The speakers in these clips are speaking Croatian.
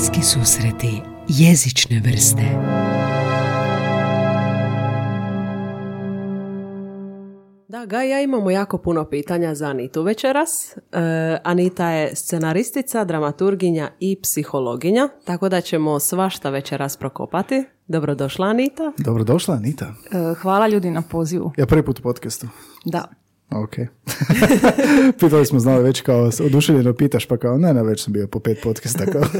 Bliski susreti jezične vrste Da, Ga i ja imamo jako puno pitanja za Anitu večeras. E, Anita je scenaristica, dramaturginja i psihologinja, tako da ćemo svašta večeras prokopati. Dobrodošla Anita. Dobrodošla, Anita. E, Hvala ljudi na pozivu. Ja prvi put u podcastu. Da. Ok. Pitali smo znali već kao oduševljeno pitaš pa kao ne, ne, već sam bio po pet podcasta kao.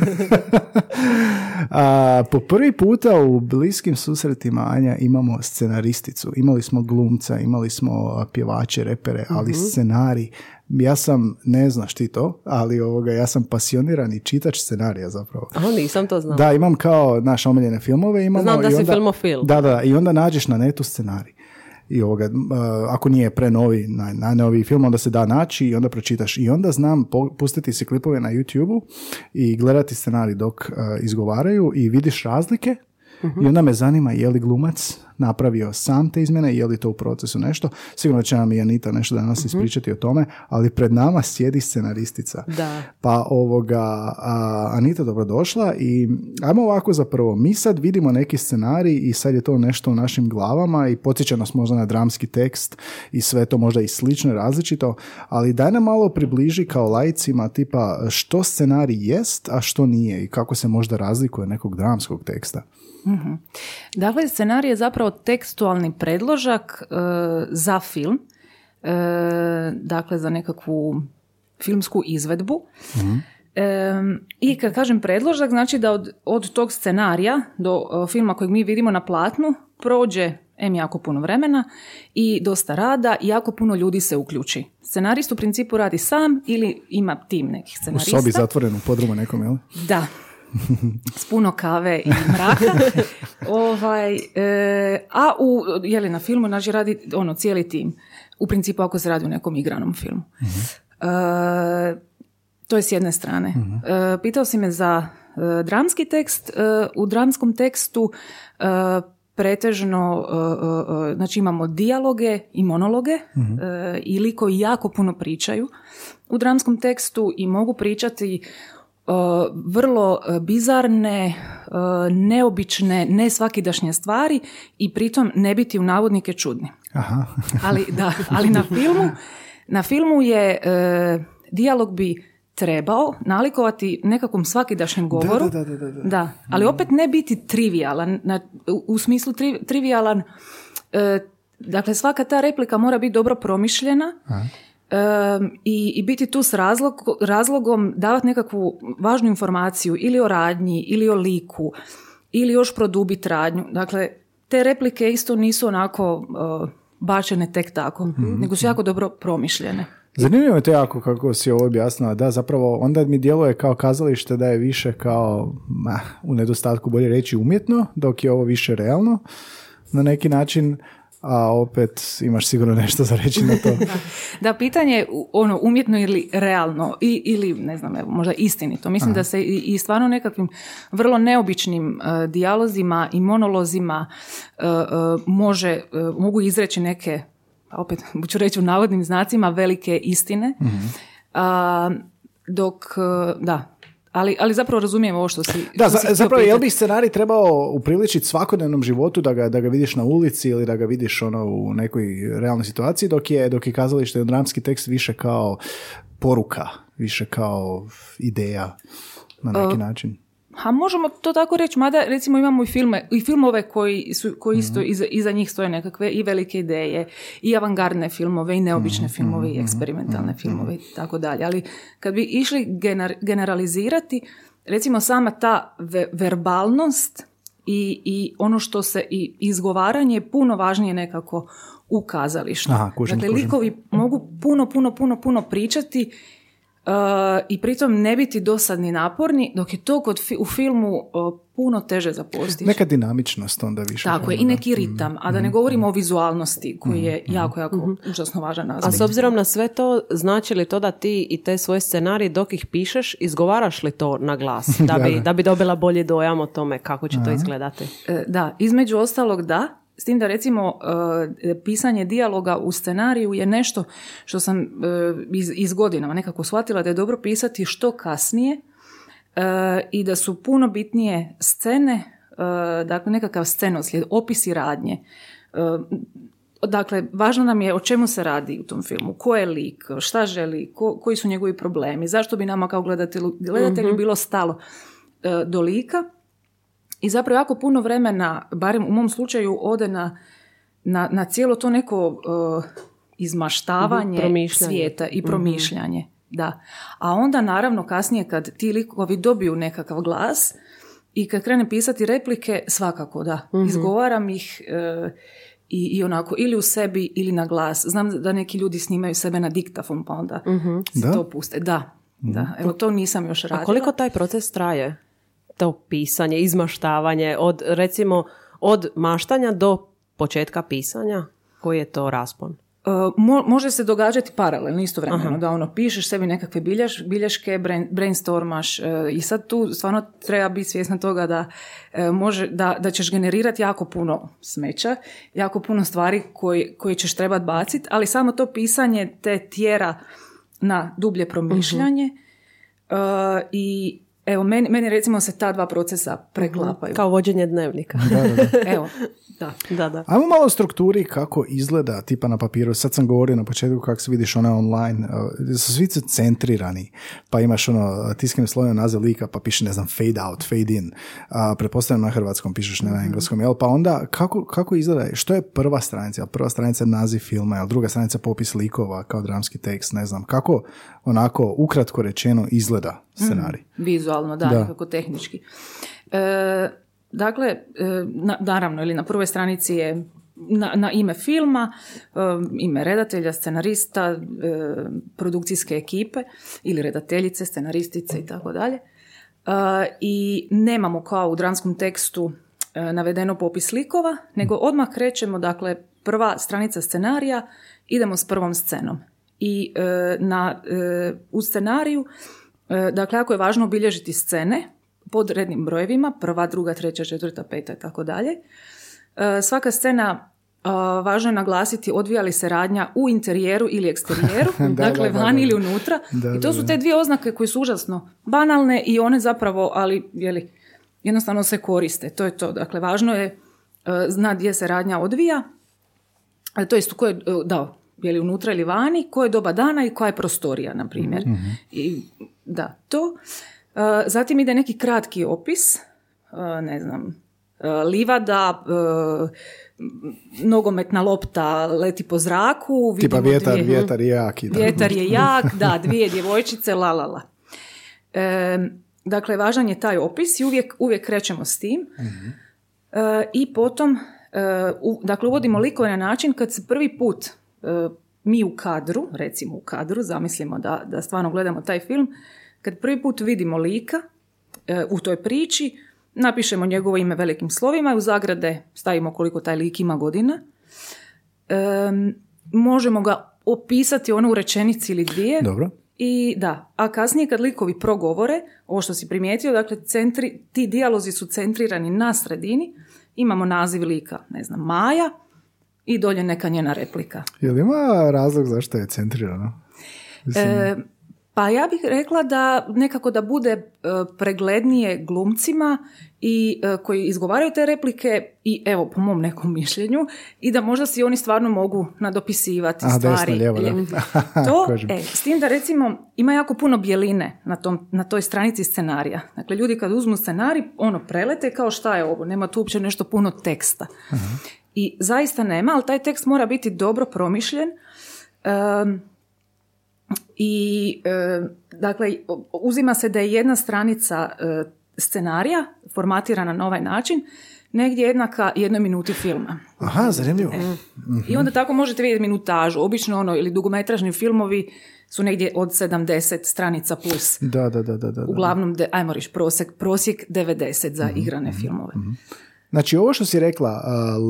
A, po prvi puta u bliskim susretima Anja imamo scenaristicu. Imali smo glumca, imali smo pjevače, repere, ali scenari. Ja sam, ne znaš ti to, ali ovoga, ja sam pasionirani čitač scenarija zapravo. A, nisam to znala. Da, imam kao naš omiljene filmove. Imamo Znam da i si onda, filmofil. Da, da, i onda nađeš na netu scenarij. I ovoga, uh, ako nije prenovi, naj, najnoviji film, onda se da naći i onda pročitaš. I onda znam po- pustiti si klipove na YouTube-u i gledati scenarij dok uh, izgovaraju i vidiš razlike i onda me zanima je li glumac napravio sam te izmjene, je li to u procesu nešto. Sigurno će nam i Anita nešto danas ispričati o tome, ali pred nama sjedi scenaristica. Da. Pa ovoga, a, Anita dobrodošla i ajmo ovako zapravo, mi sad vidimo neki scenarij i sad je to nešto u našim glavama i podsjeća nas možda na dramski tekst i sve to možda i slično različito, ali daj nam malo približi kao lajcima tipa što scenarij jest, a što nije i kako se možda razlikuje nekog dramskog teksta. Dakle, scenarij je zapravo tekstualni predložak e, za film, e, dakle za nekakvu filmsku izvedbu. E, I kad kažem predložak, znači da od, od tog scenarija do e, filma kojeg mi vidimo na platnu prođe em jako puno vremena i dosta rada i jako puno ljudi se uključi. Scenarist u principu radi sam ili ima tim nekih U scenarista. sobi zatvorenu u podrumu nekom, jel? Da. S puno kave i mraka. ovaj, e, a u, je li na filmu, znači radi ono, cijeli tim. U principu ako se radi o nekom igranom filmu. E, to je s jedne strane. E, pitao si me za e, dramski tekst. E, u dramskom tekstu e, pretežno, e, e, e, znači imamo dijaloge i monologe e, i likovi jako puno pričaju u dramskom tekstu i mogu pričati vrlo e, bizarne, e, neobične, nesvakidašnje stvari i pritom ne biti u navodnike čudni. Aha. Ali, da, ali na filmu, na filmu je e, dijalog bi trebao nalikovati nekakvom svakidašnjem govoru. da, da, da, da. Da, ali opet ne biti trivijalan, na, u, u smislu tri, trivijalan, e, dakle svaka ta replika mora biti dobro promišljena e, i, i biti tu s razlog, razlogom davati nekakvu važnu informaciju ili o radnji, ili o liku, ili još produbiti radnju. Dakle, te replike isto nisu onako e, bačene tek tako, nego su jako dobro promišljene. Zanimljivo je to jako kako si ovo objasnila. Da, zapravo onda mi djeluje kao kazalište da je više kao, ma, u nedostatku bolje reći umjetno, dok je ovo više realno na neki način, a opet imaš sigurno nešto za reći na to. Da, pitanje je ono umjetno ili realno i, ili ne znam, evo, možda istinito. Mislim da se i, i stvarno nekakvim vrlo neobičnim e, dijalozima i monolozima e, e, može, mogu izreći neke, a opet ću reći u navodnim znacima, velike istine. A, dok, e, da, ali, ali zapravo razumijem ovo što si Da, što si zapravo, jel bi scenarij trebao upriličiti svakodnevnom životu da ga, da ga vidiš na ulici ili da ga vidiš ono u nekoj realnoj situaciji, dok je, dok je kazalište dramski tekst više kao poruka, više kao ideja na neki način. A možemo to tako reći, mada recimo imamo i, filme, i filmove koji, su, koji isto iza, iza njih stoje nekakve i velike ideje, i avangardne filmove, i neobične filmove, i eksperimentalne filmove i tako dalje. Ali kad bi išli gener- generalizirati, recimo sama ta ve- verbalnost i, i ono što se i izgovaranje je puno važnije nekako u kazalištu. Aha, kužim, dakle, kužim. likovi mogu puno, puno, puno, puno pričati Uh, i pritom ne biti dosadni naporni, dok je to kod fi- u filmu uh, puno teže za postići. Neka dinamičnost onda više. Tako je, i ono, neki ritam, a da ne govorimo o vizualnosti, koji je jako, jako užasno važan A aspekt. s obzirom na sve to, znači li to da ti i te svoje scenarije dok ih pišeš, izgovaraš li to na glas? Da bi, da bi dobila bolji dojam o tome kako će to izgledati. E, Da, između ostalog da, s tim da recimo e, pisanje dijaloga u scenariju je nešto što sam e, iz, iz godinama nekako shvatila da je dobro pisati što kasnije, e, i da su puno bitnije scene, dakle nekakav scenoslijed, opisi radnje. Dakle, važno nam je o čemu se radi u tom filmu, ko je lik, šta želi, ko, koji su njegovi problemi, zašto bi nama kao gledatelju, gledatelju Mhm. bilo stalo do lika. I zapravo jako puno vremena, barem u mom slučaju, ode na, na, na cijelo to neko e, izmaštavanje Mhm, svijeta i promišljanje. Da. A onda naravno kasnije kad ti likovi dobiju nekakav glas i kad krenem pisati replike, svakako da. Izgovaram ih e, i, i onako ili u sebi ili na glas. Znam da neki ljudi snimaju sebe na diktafon pa onda si Da? to puste. Da, da. Evo to nisam još radila. A koliko taj proces traje? To pisanje, izmaštavanje, od recimo od maštanja do početka pisanja? Koji je to raspon? Mo- može se događati paralelno, istovremeno, da ono, pišeš sebi nekakve bilješ, bilješke, brain, brainstormaš uh, i sad tu stvarno treba biti svjesna toga da, uh, može, da, da ćeš generirati jako puno smeća, jako puno stvari koji, koje ćeš trebat baciti, ali samo to pisanje te tjera na dublje promišljanje uh, i evo, meni, meni recimo se ta dva procesa preklapaju. Kao vođenje dnevnika. Evo, da. da, da. Ajmo malo o strukturi kako izgleda tipa na papiru. Sad sam govorio na početku kako se vidiš ona online. uh, su svi su centrirani. Pa imaš ono tiskane slovene naziv lika pa piše ne znam fade out, fade in. A, pretpostavljam na hrvatskom pišeš ne na engleskom. Jel? Pa onda kako, kako izgleda? Što je prva stranica? Jel Prva stranica je naziv filma, jel druga stranica popis likova kao dramski tekst, ne znam. Kako onako ukratko rečeno izgleda scenarij? Vizualno, da, Da. nekako tehnički. E, dakle, e, na- naravno, ili na prvoj stranici je na, na ime filma, e, ime redatelja, scenarista, e, produkcijske ekipe ili redateljice, scenaristice i tako dalje. I nemamo kao u dramskom tekstu navedeno popis likova, nego odmah krećemo, dakle, prva stranica scenarija, idemo s prvom scenom. I e, na, e, u scenariju E, Dakle, jako je važno obilježiti scene pod rednim brojevima, prva, druga, treća, četvrta, peta i tako dalje. Svaka scena važno je naglasiti odvija li se radnja u interijeru ili eksterijeru, dakle da, da, van da. ili unutra. Da, I to da, su da. te dvije oznake koje su užasno banalne i one zapravo, ali jeli, jednostavno se koriste. To je to. Dakle, važno je znati gdje se radnja odvija, to jest koje, da, je li unutra ili vani, koje je doba dana i koja je prostorija, na primjer. I, da, to. E, Zatim ide neki kratki opis, e, ne znam, e, livada, nogometna lopta leti po zraku. Tipa vjetar, dvije- vjetar je jak i tako. Vjetar je jak, da, dvije djevojčice, la la la. E, dakle, važan je taj opis i uvijek, uvijek krećemo s tim. E, I potom, e, u- dakle, uvodimo likove na način kad se prvi put mi u kadru, recimo u kadru, zamislimo da, da stvarno gledamo taj film, kad prvi put vidimo lika e, u toj priči, napišemo njegovo ime velikim slovima i u zagrade stavimo koliko taj lik ima godina. Em, možemo ga opisati ono u rečenici ili dvije. Dobro. I da, a kasnije kad likovi progovore, ovo što si primijetio, dakle centri, ti dijalozi su centrirani na sredini, imamo naziv lika, ne znam, Maja i dolje neka njena replika. Jel ima razlog zašto je centrirano? Mislim, E, pa ja bih rekla da nekako da bude e, preglednije glumcima i e, koji izgovaraju te replike i evo po mom nekom mišljenju i da možda si oni stvarno mogu nadopisivati A, desno, stvari. lijevo, da. To, e, s tim da recimo ima jako puno bjeline na, tom, na toj stranici scenarija. Dakle, ljudi kad uzmu scenarij, ono prelete kao šta je ovo, nema tu uopće nešto puno teksta. I zaista nema, ali taj tekst mora biti dobro promišljen. Em, i e, dakle uzima se da je jedna stranica e, scenarija formatirana na ovaj način negdje jednaka jednoj minuti filma. Aha, zanimljivo. I onda tako možete vidjeti minutažu. Obično ono ili dugometražni filmovi su negdje od 70 stranica plus. Da, da, da, da. da. Uglavnom, de, ajmo reći, prosjek, prosjek 90 za igrane filmove. Znači, ovo što si rekla,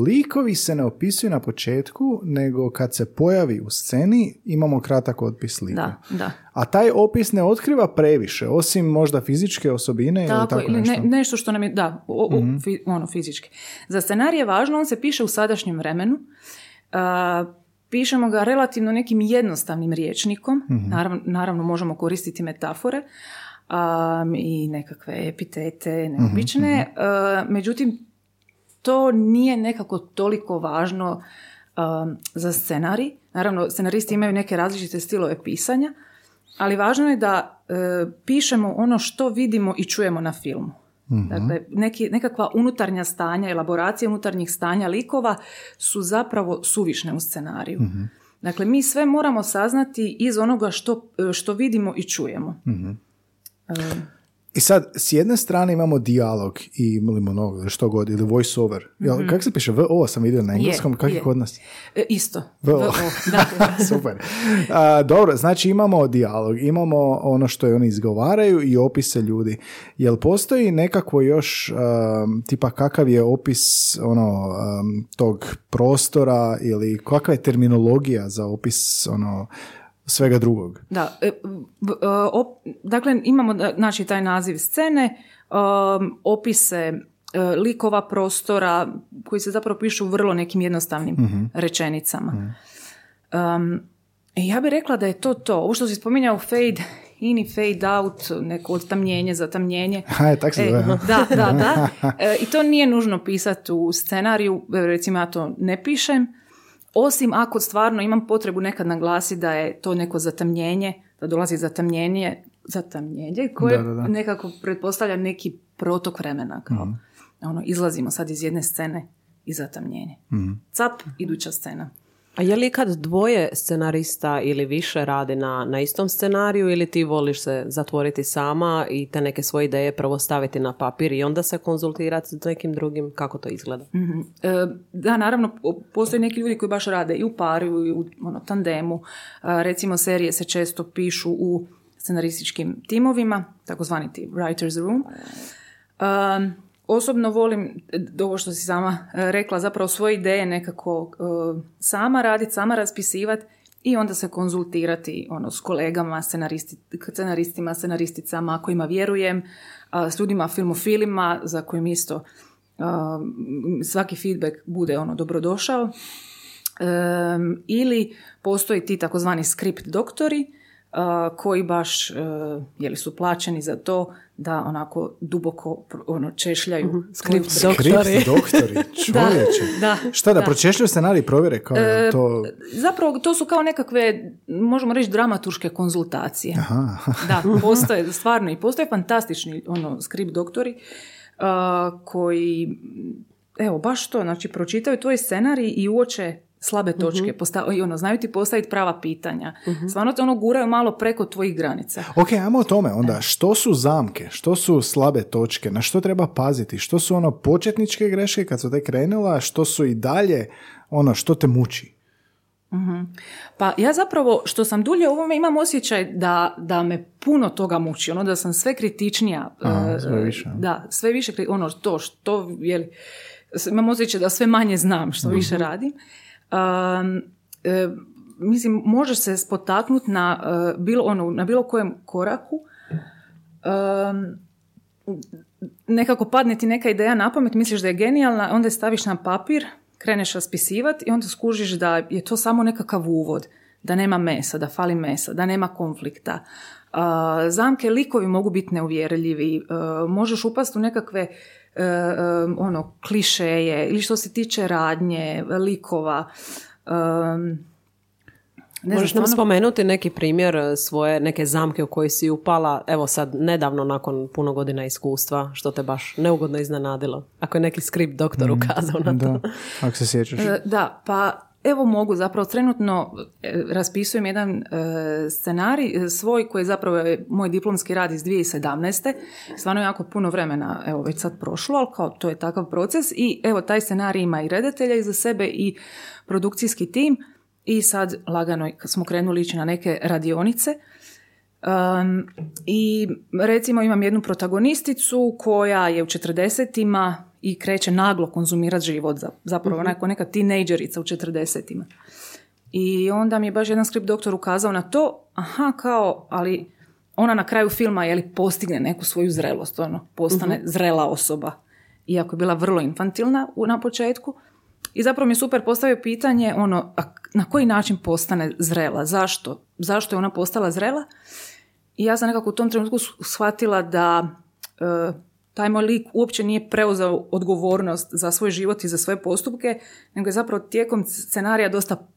likovi se ne opisuju na početku, nego kad se pojavi u sceni, imamo kratak otpis lika. Da, da. A taj opis ne otkriva previše, osim možda fizičke osobine ili Tako, tako ili nešto. ne, nešto što nam je, da, o- o- fi- ono fizički. Za scenarij je važno, on se piše u sadašnjem vremenu. A, pišemo ga relativno nekim jednostavnim riječnikom, naravno, naravno možemo koristiti metafore, um, i nekakve epitete neobične. Uh, međutim, to nije nekako toliko važno um, za scenarij. Naravno, scenaristi imaju neke različite stilove pisanja, ali važno je da uh, pišemo ono što vidimo i čujemo na filmu. Dakle, neki, nekakva unutarnja stanja, elaboracija unutarnjih stanja likova su zapravo suvišne u scenariju. Dakle, mi sve moramo saznati iz onoga što, što vidimo i čujemo. E, I sad, s jedne strane imamo dijalog i ili monolog, ili što god, ili voice over. Jel, Kako se piše? VO sam vidio na engleskom, kako je kod nas? e, isto. VO. VO, Da. Super. A, dobro, znači imamo dijalog, imamo ono što oni izgovaraju i opise ljudi. Jel postoji nekakvo još, um, tipa kakav je opis ono, um, tog prostora ili kakva je terminologija za opis ono, svega drugog? Da, e, e, dakle imamo da- znači taj naziv scene, um, opise likova prostora koji se zapravo pišu vrlo nekim jednostavnim rečenicama. Um, i ja bih rekla da je to to. Ovo što si spominjao fade in i fade out, neko odtamnjenje, zatamnjenje. Ha, tak se E, ha? da, da, da. E, I to nije nužno pisati u scenariju, recimo ja to ne pišem, osim ako stvarno imam potrebu nekad naglasiti da je to neko zatamnjenje, da dolazi zatamnjenje, zatamnjenje koje Da, da, da. nekako pretpostavlja neki protok vremena. Kao, ono, izlazimo sad iz jedne scene i zatamnjenje. Cap, iduća scena. A je li kad dvoje scenarista ili više radi na, na istom scenariju ili ti voliš se zatvoriti sama i te neke svoje ideje prvo staviti na papir i onda se konzultirati s nekim drugim? Kako to izgleda? Mhm. E, Da, naravno, po- postoje neki ljudi koji baš rade i u paru i u ono, tandemu. A, Recimo, serije se često pišu u scenarističkim timovima, takozvani writer's room. Um, osobno volim, ovo što si sama e, rekla, zapravo svoje ideje nekako e, sama raditi, sama raspisivati i onda se konzultirati ono, s kolegama, scenaristi, scenaristima, scenaristicama, kojima vjerujem, s ljudima, filmofilima, za kojim isto svaki feedback bude ono dobrodošao. Ili postoji ti takozvani script doktori koji baš e, je li su plaćeni za to da onako duboko ono češljaju Script svoju- doktori. Skript doktori, čovječe. da, Šta da, da. pročešljaju scenarij provjere kao E, to... Zapravo to su kao nekakve, možemo reći, dramaturške konzultacije. Aha. Da, postoje, stvarno, i postoje fantastični ono, skript doktori koji, evo, baš to, znači, pročitaju tvoj scenarij i uoče slabe točke, posta- i ono, znaju ti postaviti prava pitanja. Stvarno te ono guraju malo preko tvojih granica. Ok, ajmo o tome onda. Što su zamke? Što su slabe točke? Na što treba paziti? Što su ono početničke greške kad su tek krenula? Što su i dalje ono što te muči? Pa ja zapravo, što sam dulje u ovome, imam osjećaj da, da me puno toga muči, ono da sam sve kritičnija. Aha, e, sve više. Da, sve više, ono to što, je li, imam osjećaj da sve manje znam što više radim. E, mislim, može se spotaknuti na, e, bilo, ono, na bilo kojem koraku. Nekako padne ti neka ideja na pamet, misliš da je genijalna, onda je staviš na papir, kreneš raspisivati i onda skužiš da je to samo nekakav uvod, da nema mesa, da fali mesa, da nema konflikta. Zamke likovi mogu biti neuvjerljivi, a, možeš upasti u nekakve e, e, ono, klišeje ili što se tiče radnje, likova. Um, ne Možeš nam stvarno- spomenuti neki primjer svoje neke zamke u koji si upala, evo sad nedavno nakon puno godina iskustva, što te baš neugodno iznenadilo. Ako je neki skript doktor ukazao na to. Da, ako se sjećaš. Da, pa evo mogu zapravo trenutno e, raspisujem jedan e, scenarij e, svoj koji je zapravo je moj diplomski rad iz 2017. Stvarno jako puno vremena evo već sad prošlo, ali kao to je takav proces. I evo taj scenarij ima i redatelja iza sebe i produkcijski tim. I sad lagano smo krenuli ići na neke radionice. Um, I recimo imam jednu protagonisticu koja je u 40-ima i kreće naglo konzumirati život, za- zapravo ona je kao neka tinejdžerica u 40-ima. I onda mi je baš jedan skript doktor ukazao na to, aha, kao, ali ona na kraju filma je li postigne neku svoju zrelost, ono, postane zrela osoba. Iako je bila vrlo infantilna u, na početku. I zapravo mi je super postavio pitanje, ono, a na koji način postane zrela? Zašto? Zašto je ona postala zrela? I ja sam nekako u tom trenutku shvatila da e, taj moj lik uopće nije preuzeo odgovornost za svoj život i za svoje postupke, nego je zapravo tijekom scenarija dosta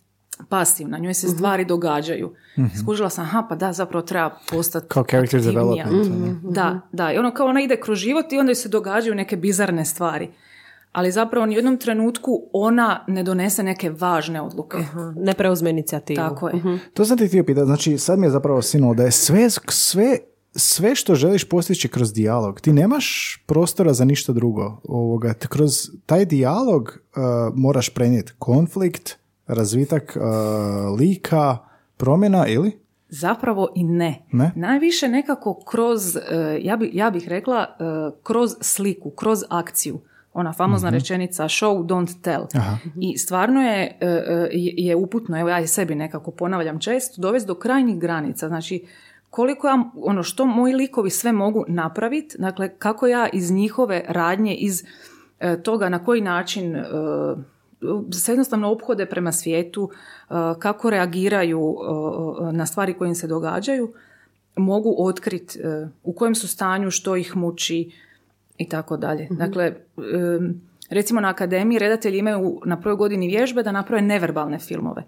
pasivna, njoj se stvari događaju. Skužila sam, aha, pa da, zapravo treba postati Kao character aktivnija. development. ono. Da, da, i ono kao ona ide kroz život i onda joj se događaju neke bizarne stvari. Ali zapravo ni u jednom trenutku ona ne donese neke važne odluke. Ne preuzme inicijativu. Tako je. To sam ti htio pitati, znači sad mi je zapravo sinulo da je sve, sve, sve što želiš postići kroz dijalog, ti nemaš prostora za ništa drugo. Ovoga, kroz taj dijalog uh, moraš prenijeti konflikt, razvitak uh, lika, promjena ili? Zapravo i ne. Ne? Najviše nekako kroz, e, ja, bi, ja bih rekla, kroz sliku, kroz akciju. Ona famozna rečenica show, don't tell. Aha. I stvarno je, je je uputno, evo ja i sebi nekako ponavljam često, dovesti do krajnjih granica. Znači, koliko ja, ono što moji likovi sve mogu napraviti, dakle, kako ja iz njihove radnje, iz e, toga na koji način e, se jednostavno ophode prema svijetu, e, kako reagiraju e, na stvari koje im se događaju, mogu otkriti u kojem su stanju, što ih muči i tako dalje. Dakle, em, recimo na akademiji redatelji imaju na prvoj godini vježbe da naprave neverbalne filmove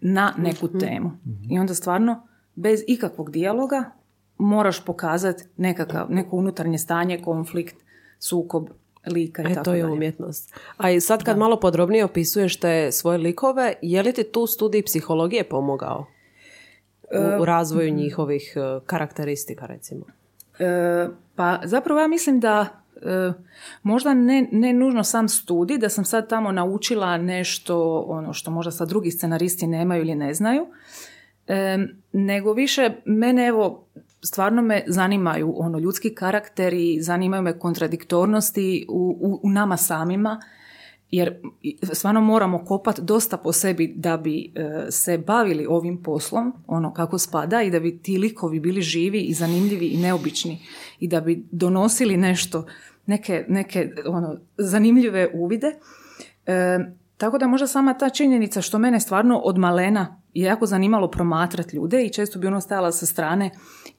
na neku temu. I onda stvarno bez ikakvog dijaloga moraš pokazati nekakav, neko unutarnje stanje, konflikt, sukob lika i E, tako to je dalje. umjetnost. A i sad kad malo podrobnije opisuješ te svoje likove, je li ti tu studij psihologije pomogao? U, u razvoju njihovih e, karakteristika, recimo. E, pa zapravo ja mislim da e, možda ne, ne nužno sam studij, da sam sad tamo naučila nešto ono što možda sad drugi scenaristi nemaju ili ne znaju, E, nego više mene evo stvarno me zanimaju ono ljudski karakteri, zanimaju me kontradiktornosti u, u, u nama samima jer stvarno moramo kopati dosta po sebi da bi e, se bavili ovim poslom, ono kako spada i da bi ti likovi bili živi i zanimljivi i neobični i da bi donosili nešto, neke, neke ono, zanimljive uvide. E, tako da možda sama ta činjenica što mene stvarno od malena je jako zanimalo promatrati ljude i često bi ono stajala sa strane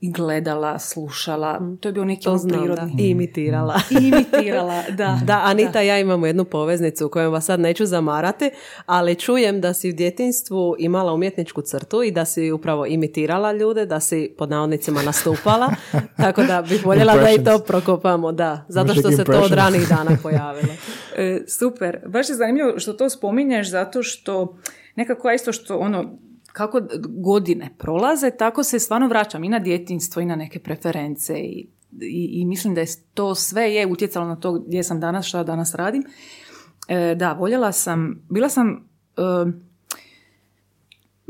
i gledala, slušala. To je bio neki To da. prirodni. I imitirala. I imitirala, da. Da, Anita i ja imamo jednu poveznicu u kojoj vas sad neću zamarati, ali čujem da si u djetinstvu imala umjetničku crtu i da si upravo imitirala ljude, da si pod navodnicima nastupala, tako da bih voljela da i to prokopamo, da, zato što se to od ranih dana pojavilo. E, super. Baš je zanimljivo što to spominješ zato što nekako isto što ono kako godine prolaze, tako se stvarno vraćam i na djetinstvo i na neke preference i, i, i mislim da je to sve je utjecalo na to gdje sam danas, šta danas radim. E, da, voljela sam, bila sam e,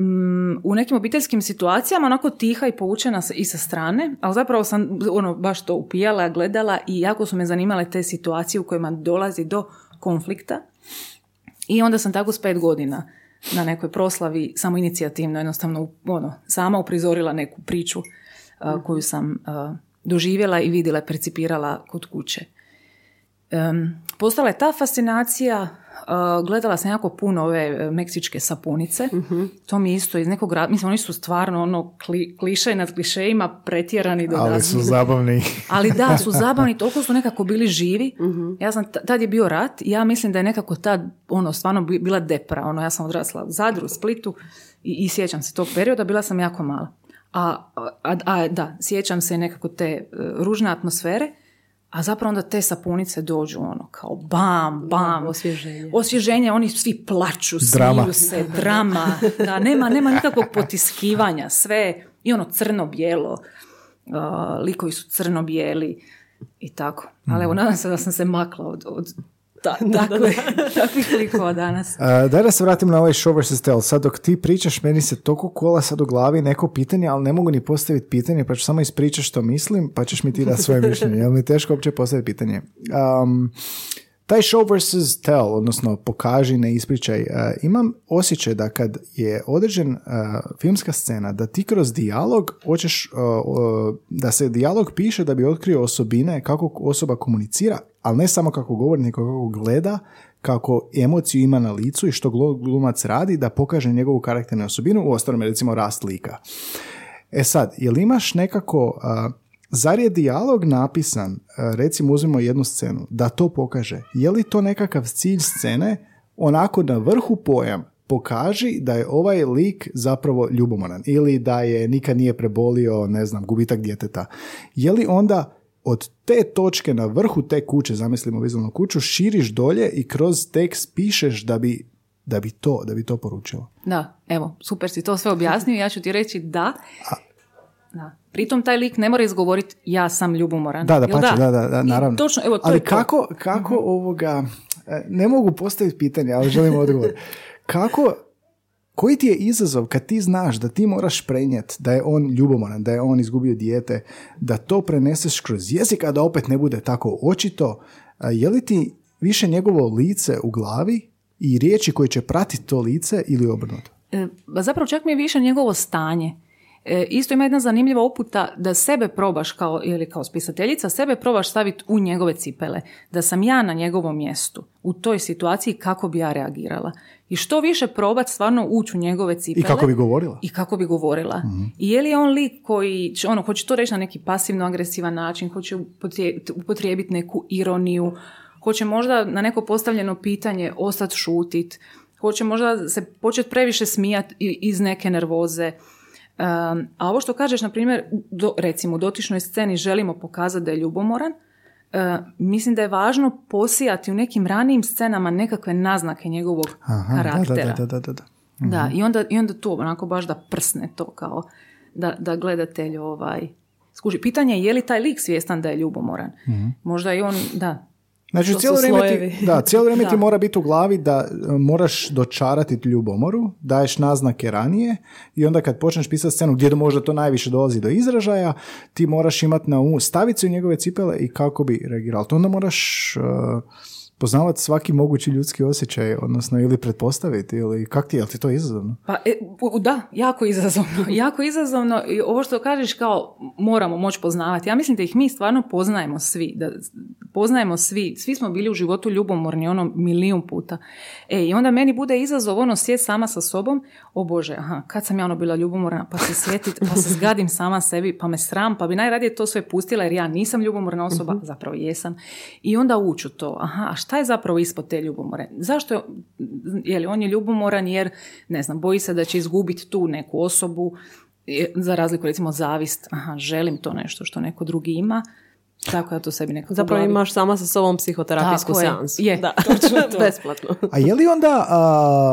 mm, u nekim obiteljskim situacijama onako tiha i poučena i sa strane, ali zapravo sam ono baš to upijala, gledala i jako su me zanimale te situacije u kojima dolazi do konflikta. I onda sam tako s pet godina na nekoj proslavi samo inicijativno jednostavno ono, sama uprizorila neku priču a, koju sam a, doživjela i vidjela percipirala kod kuće. Em, postala je ta fascinacija, gledala sam jako puno ove e, meksičke sapunice, to mi je isto iz nekog rada, mislim oni su stvarno ono kli, kliše nad klišejima pretjerani do Ali su zabavni. ali da, su zabavni, toliko su nekako bili živi. Ja sam, t- tad je bio rat i ja mislim da je nekako tad, ono, stvarno bi- bila depra. Ono, ja sam odrasla u Zadru, u Splitu i, i sjećam se tog perioda, bila sam jako mala. A, a, a da, sjećam se nekako te e, ružne atmosfere, a zapravo onda te sapunice dođu ono kao bam, bam. Osvježenje. Osvježenje, oni svi plaču, Drama. smiju se, drama. Da, nema, nema nikakvog potiskivanja, sve i ono crno-bijelo a, likovi su crno-bijeli i tako. Ali evo, nadam se da sam se makla od, od ta, takve, takvih likova danas. Uh, daj da se vratim na ovaj show vs. tell. Sad dok ti pričaš, meni se toliko kola sad u glavi neko pitanje, ali ne mogu ni postaviti pitanje, pa ću samo ispričati što mislim, pa ćeš mi ti dati svoje mišljenje. Jer mi je teško uopće postaviti pitanje. Um, taj show vs. tell, odnosno pokaži, ne ispričaj, uh, imam osjećaj da kad je određen uh, filmska scena, da ti kroz dijalog hoćeš, uh, da se dijalog piše da bi otkrio osobine kako osoba komunicira, ali ne samo kako govori, nego kako gleda, kako emociju ima na licu i što glu- glumac radi da pokaže njegovu karakternu osobinu, u ostalom recimo rast lika. E sad, jel imaš nekako, zar je dijalog napisan, a, recimo uzmemo jednu scenu, da to pokaže? Je li to nekakav cilj scene, onako na vrhu pojam, pokaži da je ovaj lik zapravo ljubomoran ili da je nikad nije prebolio, ne znam, gubitak djeteta. Je li onda od te točke na vrhu te kuće, zamislimo vizualnu kuću, širiš dolje i kroz tekst pišeš da bi, da bi to, da bi to poručilo. Da, evo, super si to sve objasnio, ja ću ti reći da. da. Pritom taj lik ne mora izgovoriti ja sam ljubomoran. Da, da, pače, da, da, da, I naravno. Točno, evo, to ali je to. kako, kako ovoga, e, ne mogu postaviti pitanje, ali želim odgovor. Kako, koji ti je izazov kad ti znaš da ti moraš prenijeti da je on ljubomoran, da je on izgubio dijete, da to preneseš kroz jezik, a da opet ne bude tako očito, a je li ti više njegovo lice u glavi i riječi koje će pratiti to lice ili obrnuto? E, zapravo čak mi je više njegovo stanje. E, isto ima jedna zanimljiva uputa da sebe probaš kao, ili kao spisateljica, sebe probaš staviti u njegove cipele. Da sam ja na njegovom mjestu, u toj situaciji kako bi ja reagirala. I što više probat stvarno ući u njegove cipele. I kako bi govorila? I kako bi govorila. I je li on lik koji, će, ono, hoće to reći na neki pasivno-agresivan način, hoće upotrije- upotrijebiti neku ironiju, hoće možda na neko postavljeno pitanje ostati šutit, hoće možda se početi previše smijati iz neke nervoze. Um, a ovo što kažeš, na primjer, do, recimo u dotičnoj sceni želimo pokazati da je ljubomoran, uh, mislim da je važno posijati u nekim ranijim scenama nekakve naznake njegovog Aha, karaktera. Da, da, da, da, da. Da, i onda, i onda to onako baš da prsne to kao da, da gledatelj ovaj skuži. Pitanje je je li taj lik svjestan da je ljubomoran. Možda i on, da. Znači, To cijelo vrijeme, ti, da, cijelo vrijeme ti Da. mora biti u glavi da e, moraš dočarati ljubomoru, daješ naznake ranije i onda kad počneš pisati scenu gdje možda to najviše dolazi do izražaja, ti moraš imati na umu, staviti se u njegove cipele i kako bi reagirao. To onda moraš uh, poznavati svaki mogući ljudski osjećaj, odnosno ili pretpostaviti, ili kak ti je, ti to izazovno? Pa e, da, jako izazovno. jako izazovno i ovo što kažeš kao moramo moći poznavati. Ja mislim da ih mi stvarno poznajemo svi. Da poznajemo svi. Svi smo bili u životu ljubomorni ono milijun puta. E, i onda meni bude izazov ono sjeti sama sa sobom. O Bože, aha, kad sam ja ono bila ljubomorna, pa se sjetit, pa se zgadim sama sebi, pa me sram, pa bi najradije to sve pustila jer ja nisam ljubomorna osoba, zapravo jesam. I onda uču to. Aha, a šta je zapravo ispod te ljubomore? Zašto je, je li on je ljubomoran jer, ne znam, boji se da će izgubiti tu neku osobu, za razliku recimo zavist, aha, želim to nešto što neko drugi ima, tako ja to sebi nekako Zapravo glavi- imaš sama sa sobom psihoterapijsku Tako seansu. Je, da. točno to. Besplatno. A je li onda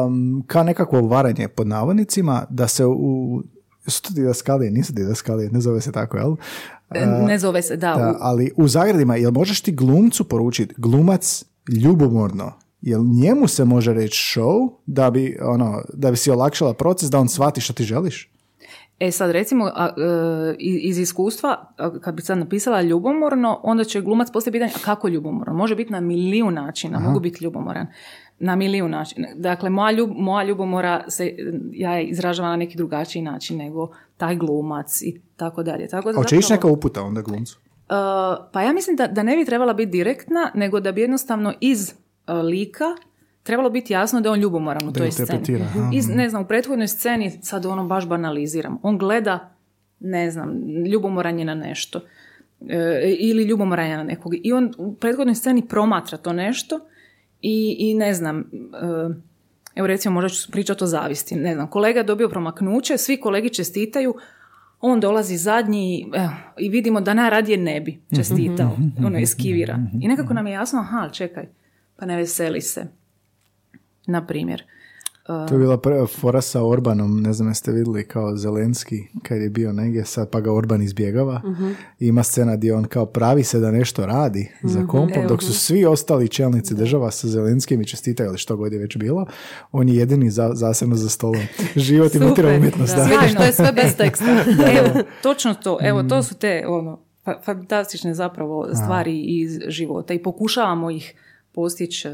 um, kao nekakvo varanje pod navodnicima da se u... Su to didaskalije? Nisu didaskalije, ne zove se tako, jel? E, ne zove se, da, Da, ali u zagradima, jel možeš ti glumcu poručiti glumac ljubomorno? Jel njemu se može reći show da bi, ono, da bi si olakšala proces da on shvati što ti želiš? E sad recimo a, e, iz iskustva, a, kad bi sad napisala ljubomorno, onda će glumac postaviti pitanje, a kako ljubomorno? Može biti na milijun načina, mogu biti ljubomoran. Na milijun načina. Dakle, moja, ljub, moja ljubomora se, ja je izražavam na neki drugačiji način nego taj glumac i tako dalje. Tako da Hoće ići neka uputa onda glumcu? Uh, pa ja mislim da, da ne bi trebala biti direktna, nego da bi jednostavno iz uh, lika trebalo biti jasno da je on ljubomoran u Da toj sceni. Iz, ne znam, u prethodnoj sceni, sad ono baš banaliziram, on gleda, ne znam, ljubomoran je na nešto. E, ili ljubomoran je na nekog. I on u prethodnoj sceni promatra to nešto i, i ne znam, e, evo recimo možda ću pričati o zavisti, ne znam, kolega je dobio promaknuće, svi kolegi čestitaju, on dolazi zadnji evo, i vidimo da najradije ne bi čestitao, ono eskivira. I nekako nam je jasno, aha, čekaj, pa ne veseli se. Na primjer. To je bila prva fora sa Orbanom, ne znam jeste vidjeli kao Zelenski kad je bio negdje, sad pa ga Orban izbjegava. I ima scena gdje on kao pravi se da nešto radi za kompom, dok su svi ostali čelnici država sa Zelenskim i čestitaju ili što god je već bilo, on je jedini za, zasebno za stolom. Život i Super, motivna umjetnost, da. da. To je sve bez teksta. Evo, točno to. Evo, to su te ono, fa- fantastične zapravo stvari iz života i pokušavamo ih postići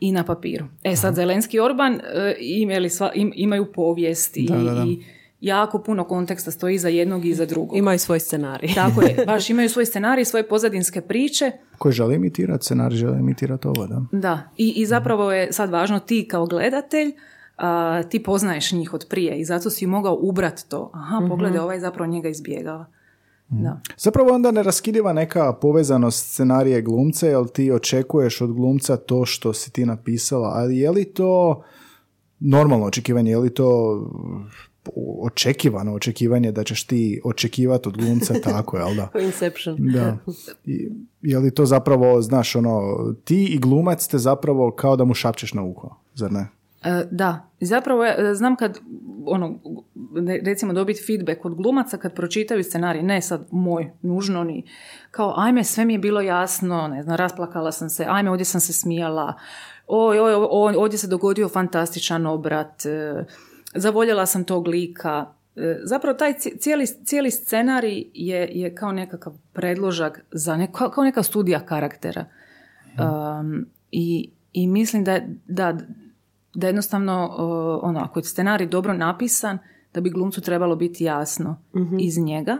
i na papiru. E sad, Zelenski i Orban e, imali sva, im- imaju povijest i, Da, da, da. i jako puno konteksta stoji za jednog i za drugog. Imaju svoj scenarij. Tako je, baš imaju svoj scenarij, svoje pozadinske priče. Koji želi imitirati, scenarij želi imitirati ovo, da. Da, i, i zapravo je sad važno ti kao gledatelj a, ti poznaješ njih od prije i zato si mogao ubrat to. Aha, pogledaj, ovaj zapravo njega izbjegava. Da. Zapravo onda ne raskidiva neka povezanost scenarije glumce, jer ti očekuješ od glumca to što si ti napisala, ali je li to normalno očekivanje, je li to očekivano očekivanje da ćeš ti očekivati od glumca tako, jel da? Inception. Da. I, je li to zapravo, znaš, ono, ti i glumac ste zapravo kao da mu šapćeš na uho, zar ne? E, da, zapravo ja znam kad, ono, recimo dobiti feedback od glumaca kad pročitaju scenarij, ne sad moj, nužno ni, kao ajme sve mi je bilo jasno, ne znam, rasplakala sam se, ajme ovdje sam se smijala, oj, oj, oj, ovdje se dogodio fantastičan obrat, e, zavoljela sam tog lika. E, Zapravo taj ci- cijeli, cijeli scenarij je, je kao nekakav predložak za ne, kao, kao neka studija karaktera. Um, i, I mislim da, da, da jednostavno, uh, ono, ako je scenarij dobro napisan, da bi glumcu trebalo biti jasno iz njega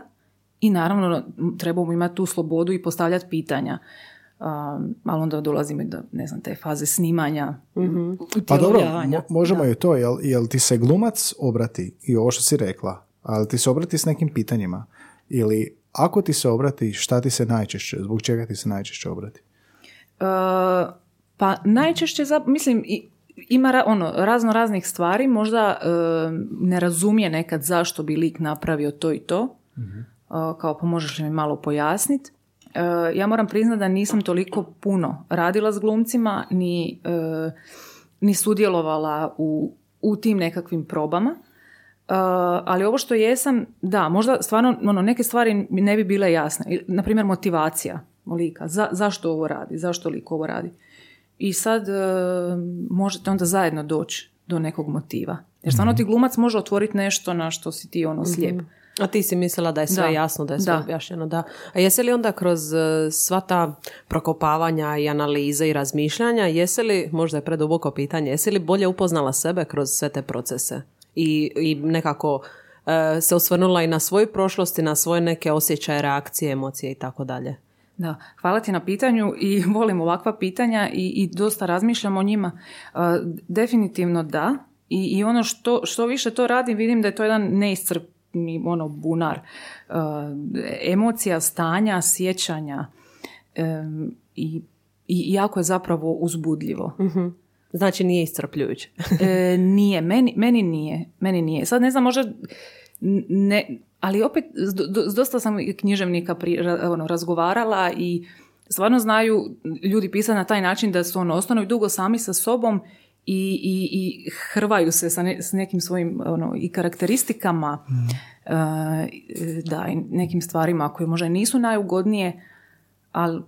i naravno m, treba mu imati tu slobodu i postavljati pitanja. Um, ali onda dolazimo i do, ne znam, te faze snimanja, Pa dobro, mo- možemo i to, jel, jel ti se glumac obrati i ovo što si rekla, ali ti se obrati s nekim pitanjima? Ili ako ti se obrati, šta ti se najčešće, zbog čega ti se najčešće obrati? Uh, pa najčešće, za, mislim, i- ima ono, razno raznih stvari, možda uh, ne razumije nekad zašto bi lik napravio to i to, Uh, kao pa možeš li mi malo pojasniti. Uh, ja moram priznati da nisam toliko puno radila s glumcima, ni, uh, ni sudjelovala u, u tim nekakvim probama. Uh, ali ovo što jesam, da, možda stvarno ono, neke stvari ne bi bile jasne. I, Na primjer, motivacija lika. Za, zašto ovo radi? Zašto lik ovo radi? I sad e, možete onda zajedno doći do nekog motiva. Jer stvarno ti glumac može otvoriti nešto na što si ti ono slijep. A ti si mislila da je sve Da. jasno, da je sve Da. objašnjeno, da. A jesi li onda kroz e, sva ta prokopavanja i analize i razmišljanja, jesi li, možda je preduboko pitanje, jesi li bolje upoznala sebe kroz sve te procese? I, i nekako e, se osvrnula i na svoju prošlost i na svoje neke osjećaje, reakcije, emocije i tako dalje. Da, hvala ti na pitanju i volim ovakva pitanja i, i dosta razmišljam o njima. Uh, definitivno da. I, i ono što, što više to radim, vidim da je to jedan neiscrpni ono, bunar. Uh, emocija, stanja, sjećanja. Um, i, I jako je zapravo uzbudljivo. Znači nije iscrpljujuće. E, nije, meni, meni nije, meni nije. Sad ne znam, možda ne, ali opet s, do- s dosta sam književnika pri, ono, razgovarala i stvarno znaju ljudi pisati na taj način da su ono, ostanu dugo sami sa sobom i, i, i hrvaju se sa ne- s nekim svojim ono, i karakteristikama e, da, i nekim stvarima koje možda nisu najugodnije, ali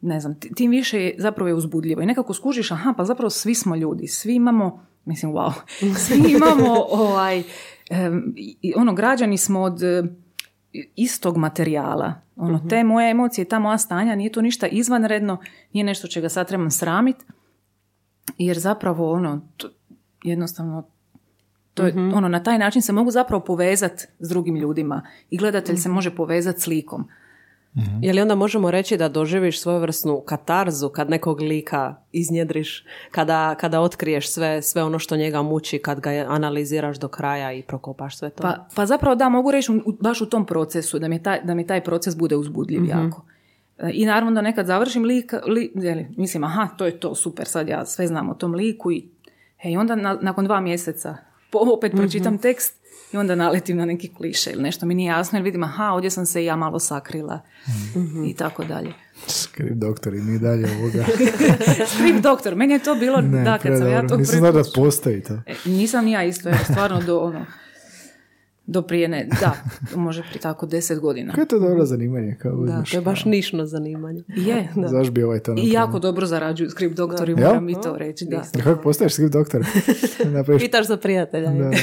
ne znam, ti- tim više je zapravo je uzbudljivo. I nekako skužiš, aha, pa zapravo svi smo ljudi, svi imamo, mislim, wow, svi imamo, ovaj, ono, građani smo od e, istog materijala. Ono, te moje emocije, ta moja stanja, nije to ništa izvanredno, nije nešto čega sad trebam sramit, jer zapravo, ono, to, jednostavno, to je, ono, na taj način se mogu zapravo povezati s drugim ljudima i gledatelj se može povezati s likom. Je li onda možemo reći da doživiš svojevrsnu katarzu kad nekog lika iznjedriš, kada, kada otkriješ sve, sve ono što njega muči, kad ga analiziraš do kraja i prokopaš sve to? Pa, pa zapravo da, mogu reći u- baš u tom procesu, da mi taj, da mi taj proces bude uzbudljiv jako. E, I naravno da nekad završim lik, li, je li, mislim, aha, to je to, super, sad ja sve znam o tom liku i hej, onda na- nakon dva mjeseca po- opet pročitam tekst i onda naletim na neki kliše ili nešto mi nije jasno jer vidim, aha, ovdje sam se i ja malo sakrila i tako dalje. Skriv doktori, mi dalje ovoga. Skriv doktor, meni je to bilo, Ne, da, kad sam ja to Nisam znao da postoji to. E, nisam ni ja isto, evo, stvarno do ono, do prije ne, da, može prije tako deset godina. Kako je to dobro zanimanje? Kao da, to je baš nišno zanimanje. Je, da. Zaš bi ovaj to I jako dobro zarađuju skript doktori, Jel? moram i to reći. Da. Jel Kako postaješ skriv doktor? Napraviš... Pitaš za prijatelja. Da.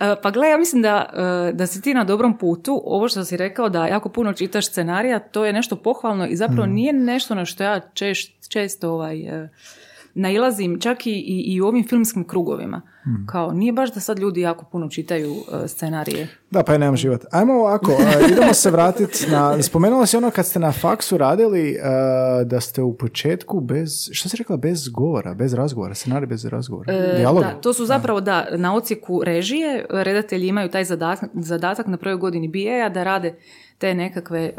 E, Pa gle, ja mislim da, e, da si ti na dobrom putu. Ovo što si rekao da jako puno čitaš scenarija, to je nešto pohvalno i zapravo nije nešto na što ja češ, često ovaj, e, nailazim, čak i, i, i u ovim filmskim krugovima. Kao, nije baš da sad ljudi jako puno čitaju e, scenarije. Da, pa je nemam život. Ajmo ovako, a, idemo se vratiti na... Spomenula si ono kad ste na faksu radili a, da ste u početku bez... Što si rekla? Bez govora, bez razgovora, scenarij bez razgovora. E? Da, to su zapravo, da, na ocijeku režije, redatelji imaju taj zadatak, zadatak na prvoj godini BA-a da rade te nekakve e,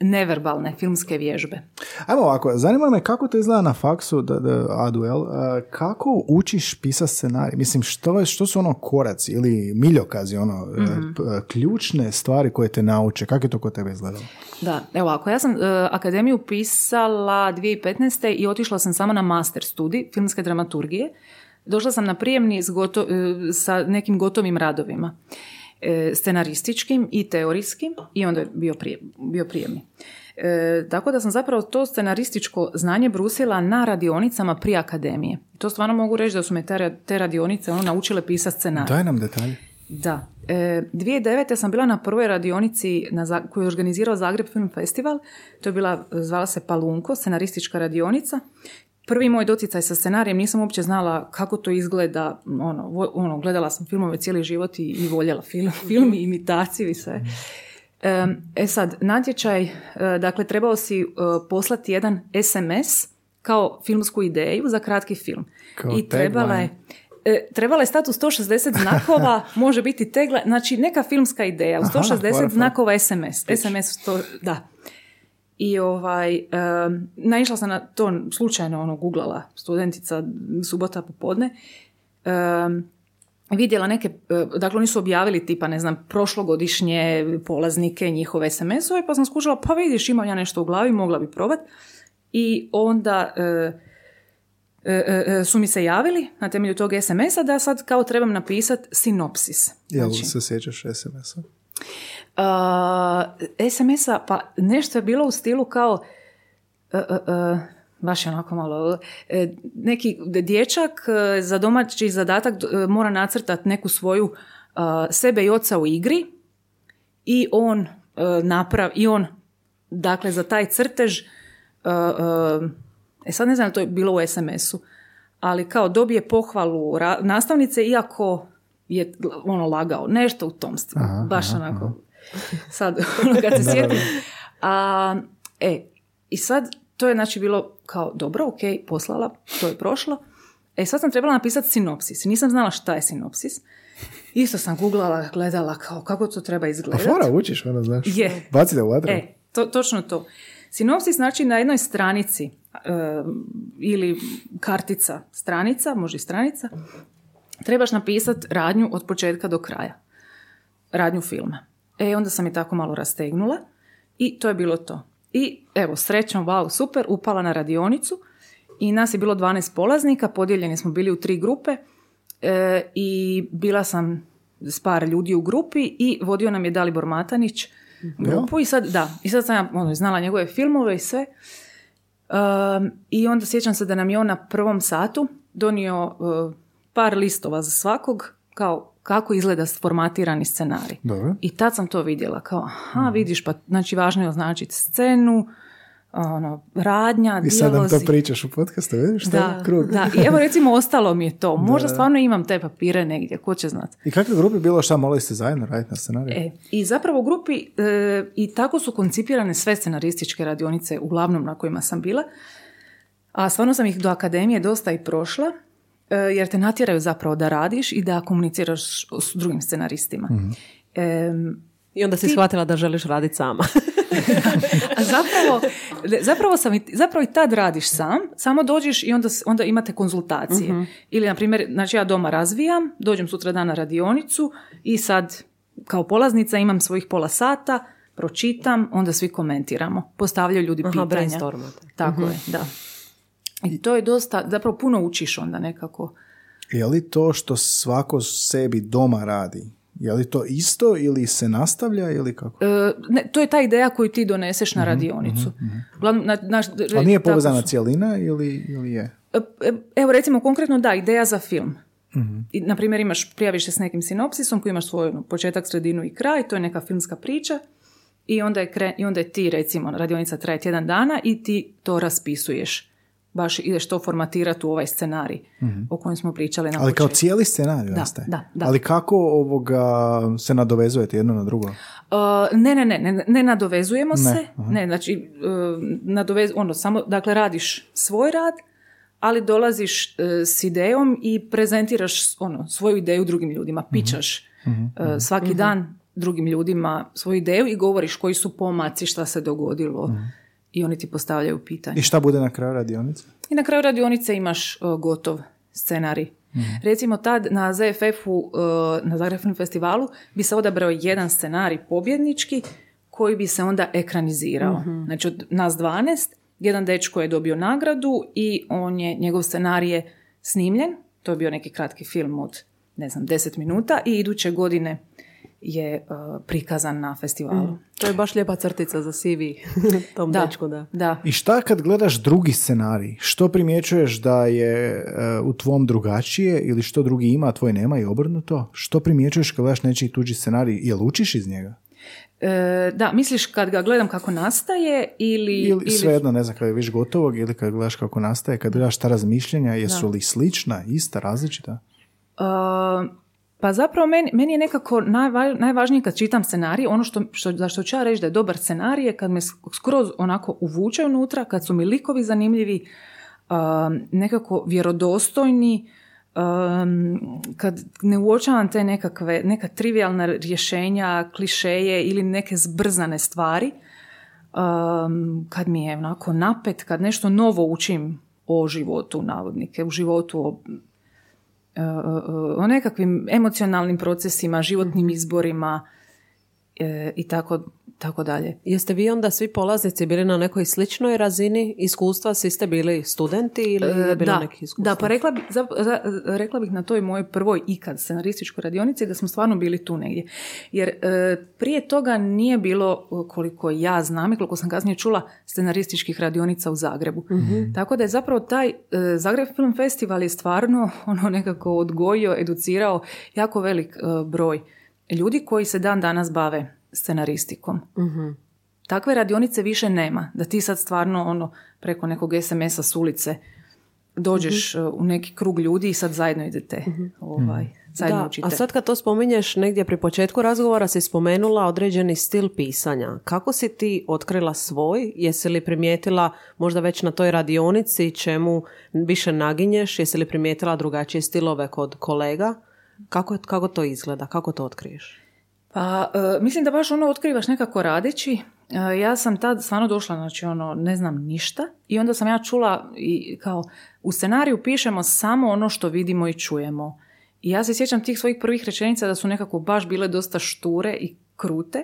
neverbalne filmske vježbe. Ajmo ovako, zanima me kako to izgleda na faksu, da, da, Aduel, a, kako učiš pisati scenarij? Mislim, što, što su ono koraci ili miljokazi, ono, e, p- e, ključne stvari koje te nauče? Kako je to kod tebe izgledalo? Da, evo ovako, ja sam e, akademiju pisala 2015. i otišla sam samo na master studij filmske dramaturgije. Došla sam na prijemni s goto- e, sa nekim gotovim radovima. E, scenarističkim i teorijskim i onda je bio, prije, bio prijemni. E, tako da sam zapravo to scenarističko znanje brusila na radionicama prije akademije. To stvarno mogu reći da su me te, te radionice ono, naučile pisati scenarij. Daj nam detalje. Da. E, 2009. sam bila na prvoj radionici na, koju je organizirao Zagreb Film Festival. To je bila, zvala se Palunko, scenaristička radionica. Prvi moj doticaj sa scenarijem, nisam uopće znala kako to izgleda. Ono, vo- ono gledala sam filmove cijeli život i, i voljela film, film i imitaciju i sve. E, e sad, natječaj, e, dakle, trebao si e, poslati jedan SMS kao filmsku ideju za kratki film. Kao I trebala je E, trebala je stati u 160 znakova, može biti tegla, znači neka filmska ideja, u Aha, 160 fora, fora. znakova SMS. SMS u sto, da. I ovaj, em, naišla sam na to slučajno, ono, googlala studentica subota popodne, em, vidjela neke, e, dakle oni su objavili tipa, ne znam, prošlogodišnje polaznike, njihove SMS-ove, pa sam skušala, pa vidiš, imam ja nešto u glavi, mogla bi probat. I onda e, su mi se javili na temelju tog SMS-a da sad kao trebam napisati sinopsis. Jel Znači, se sjećaš SMS-a? a, SMS-a, pa nešto je bilo u stilu kao e, e, e, baš je onako malo e, neki dječak e, za domaći zadatak e, mora nacrtati neku svoju sebe i oca u igri i on e, napravi i on dakle za taj crtež e, sad ne znam to je bilo u SMS-u ali kao dobije pohvalu ra- nastavnice iako je ono lagao nešto u tom stilu baš onako sad ono kad se sjetim a, e i sad to je znači bilo kao dobro ok poslala to je prošlo e sad sam trebala napisati sinopsis nisam znala šta je sinopsis isto sam googlala gledala kao kako to treba A izgledati fora, učiš, ono, znaš. Je. Bacite u vatru. E, to, točno to. Sinopsis znači na jednoj stranici ili kartica stranica, može i stranica, trebaš napisati radnju od početka do kraja. Radnju filma. E, onda sam je tako malo rastegnula i to je bilo to. I evo, srećom, wow, super, upala na radionicu i nas je bilo 12 polaznika, podijeljeni smo bili u tri grupe e, i bila sam s par ljudi u grupi i vodio nam je Dalibor Matanić grupu i sad, da, i sad sam ja ono, znala njegove filmove i sve. Um, I onda sjećam se da nam je on na prvom satu donio uh, par listova za svakog, kao kako izgleda formatirani scenarij. Dobro. I tad sam to vidjela, kao, aha, vidiš, pa znači važno je označiti scenu, ono, radnja, I sad nam to pričaš u podcastu, vidiš što Da, je krug. da, i evo recimo ostalo mi je to. Možda stvarno imam te papire negdje, ko će znati. I kakve grupi bilo šta, morali ste zajedno raditi na scenariju? E, I zapravo u grupi e, i tako su koncipirane sve scenarističke radionice, uglavnom na kojima sam bila. A stvarno sam ih do akademije dosta i prošla, e, jer te natjeraju zapravo da radiš i da komuniciraš s drugim scenaristima. Em, I onda si shvatila da želiš raditi sama. A zapravo, zapravo, sam i, zapravo i tad radiš sam, samo dođeš i onda, onda imate konzultacije. Ili, na primjer, znači ja doma razvijam, dođem sutra dan na radionicu i sad kao polaznica imam svojih pola sata, pročitam, onda svi komentiramo. Postavljaju ljudi Aha, pitanja. Tako je, da. I to je dosta, zapravo puno učiš onda nekako. Je li to što svako sebi doma radi, je li to isto ili se nastavlja ili kako? E, ne, to je ta ideja koju ti doneseš na radionicu. Uglavnom, na, naš, Ali nije tako povezana cijelina ili, ili je? E, e, Evo recimo konkretno da, ideja za film. I, na primjer imaš, prijaviš se s nekim sinopsisom koji imaš svoj ono, početak, sredinu i kraj, to je neka filmska priča i onda je, kre, i onda je ti recimo radionica traje tjedan dana i ti to raspisuješ baš ideš to formatirati u ovaj scenarij o kojem smo pričali na Ali kao cijeli scenarij Da, nastaje. da, da. Ali kako ovoga se nadovezujete jedno na drugo? Uh, ne, ne, ne, ne, ne nadovezujemo Ne, se. Ne, znači, uh, nadovez, ono, samo, dakle, radiš svoj rad, ali dolaziš uh, s idejom i prezentiraš ono, svoju ideju drugim ljudima, pičaš uh, svaki dan drugim ljudima svoju ideju i govoriš koji su pomaci, šta se dogodilo i oni ti postavljaju pitanje. I šta bude na kraju radionice? I na kraju radionice imaš uh, gotov scenarij. Recimo tad na ZFF-u, uh, na Zagreb Film Festivalu, bi se odabrao jedan scenarij pobjednički koji bi se onda ekranizirao. Znači od nas 12, jedan dečko je dobio nagradu i on je, njegov scenarij je snimljen. To je bio neki kratki film od, ne znam, 10 minuta i iduće godine je uh, prikazan na festivalu. To je baš lijepa crtica za CV tom Da, dečku, da. da. I šta kad gledaš drugi scenarij? Što primjećuješ da je e, u tvom drugačije ili što drugi ima, a tvoj nema i obrnuto? Što primjećuješ kad gledaš nečiji tuđi scenarij? Jel učiš iz njega? E, da, misliš kad ga gledam kako nastaje ili... Ili, svejedno, ne znam, kad je viš gotovog ili kad gledaš kako nastaje, kad gledaš ta razmišljanja, jesu li slična, ista, različita? Uh, pa zapravo meni, meni je nekako najva- najvažnije kad čitam scenarij, ono što, što, za što ću ja reći da je dobar scenarij je kad me sk- skroz onako uvuče unutra, kad su mi likovi zanimljivi, um, nekako vjerodostojni, um, kad ne uočavam te nekakve, neka trivialna rješenja, klišeje ili neke zbrzane stvari, um, kad mi je onako napet, kad nešto novo učim o životu, navodnike, u životu o o nekakvim emocionalnim procesima, životnim izborima e, i tako, tako dalje. Jeste vi onda svi polaznici bili na nekoj sličnoj razini iskustva? Svi ste bili studenti ili je bilo da, neki iskustva? da, pa rekla, bi, za- za- rekla bih na toj mojoj prvoj ikad scenarističkoj radionici da smo stvarno bili tu negdje. Jer e, prije toga nije bilo, e, koliko ja znam i koliko sam kasnije čula, scenarističkih radionica u Zagrebu. Tako da je zapravo taj e, Zagreb Film Festival je stvarno ono nekako odgojio, educirao jako velik e, broj ljudi koji se dan danas bave scenaristikom. Takve radionice više nema. Da ti sad stvarno ono preko nekog SMS-a s ulice dođeš uh, u neki krug ljudi i sad zajedno idete ovaj, zajedno Da, učite. a sad kad to spominješ negdje pri početku razgovora si spomenula određeni stil pisanja. Kako si ti otkrila svoj? Jesi li primijetila možda već na toj radionici čemu više naginješ? Jesi li primijetila drugačije stilove kod kolega? Kako, kako to izgleda? Kako to otkriješ? Pa, e, mislim da baš ono otkrivaš nekako radeći. E, ja sam tad stvarno došla, znači ono, ne znam ništa. I onda sam ja čula i kao, u scenariju pišemo samo ono što vidimo i čujemo. I ja se sjećam tih svojih prvih rečenica da su nekako baš bile dosta šture i krute.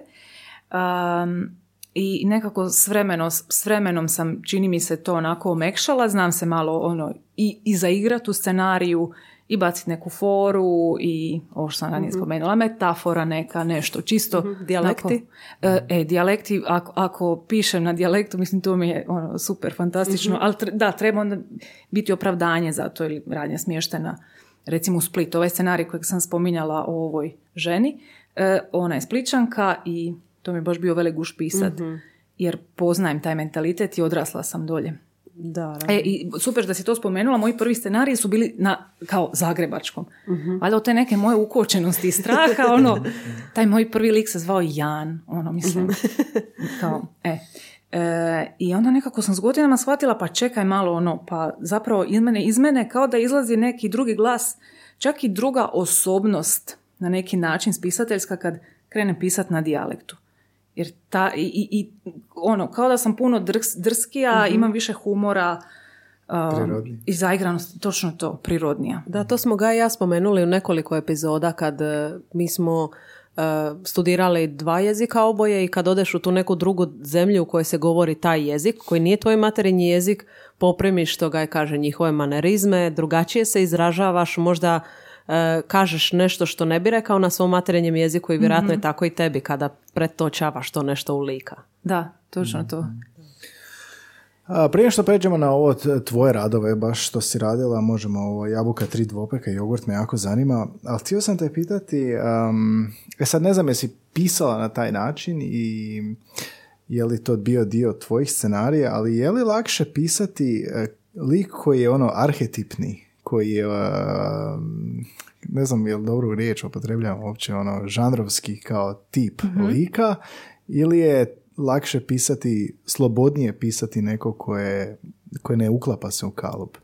Um, I nekako s, vremeno, s vremenom sam, čini mi se to onako omekšala, znam se malo ono i, i zaigrat u scenariju i baciti neku foru i ovo što sam ranije spomenula, metafora neka, nešto, čisto. Dijalekti? onako, e, e, dijalekti, ako, ako pišem na dijalektu, mislim to mi je ono, super, fantastično, ali tre- da, treba onda biti opravdanje za to ili radnja smještena recimo u Split. Ovaj scenarij kojeg sam spominjala o ovoj ženi, e, ona je spličanka i to mi je baš bio veleguš pisat, jer poznajem taj mentalitet i odrasla sam dolje. Da, E, i super da si to spomenula, moji prvi scenariji su bili na, kao zagrebačkom. Valjda od te neke moje ukočenosti i straha, ono, taj moj prvi lik se zvao Jan, ono, mislim, kao, e. E, I onda nekako sam s godinama shvatila, pa čekaj malo, ono, pa zapravo iz mene, iz mene kao da izlazi neki drugi glas, čak i druga osobnost na neki način spisateljska kad krenem pisat na dijalektu. Jer ta, i, i, i ono, kao da sam puno drks, drskija, imam više humora, um, i zaigranost, točno to, prirodnija. Da, to smo ga i ja spomenuli u nekoliko epizoda kad e, mi smo e, studirali dva jezika oboje i kad odeš u tu neku drugu zemlju u kojoj se govori taj jezik, koji nije tvoj materinji jezik, poprimiš što ga je kaže njihove manerizme, drugačije se izražavaš, možda kažeš nešto što ne bi rekao na svom materinjem jeziku i vjerojatno je tako i tebi kada pretočavaš to nešto u lika. Da, točno to. A, prije što pređemo na ovo tvoje radove, baš što si radila, možemo ovo jabuka, tri dvopeka, jogurt me jako zanima, ali htio sam te pitati, um, e sad ne znam jesi pisala na taj način i je li to bio dio tvojih scenarija, ali je li lakše pisati e, lik koji je ono arhetipni, koji je, uh, ne znam je li dobru riječ upotrebljavam uopće, ono, žanrovski kao tip lika, ili je lakše pisati, slobodnije pisati neko koje, koje ne uklapa se u kalup.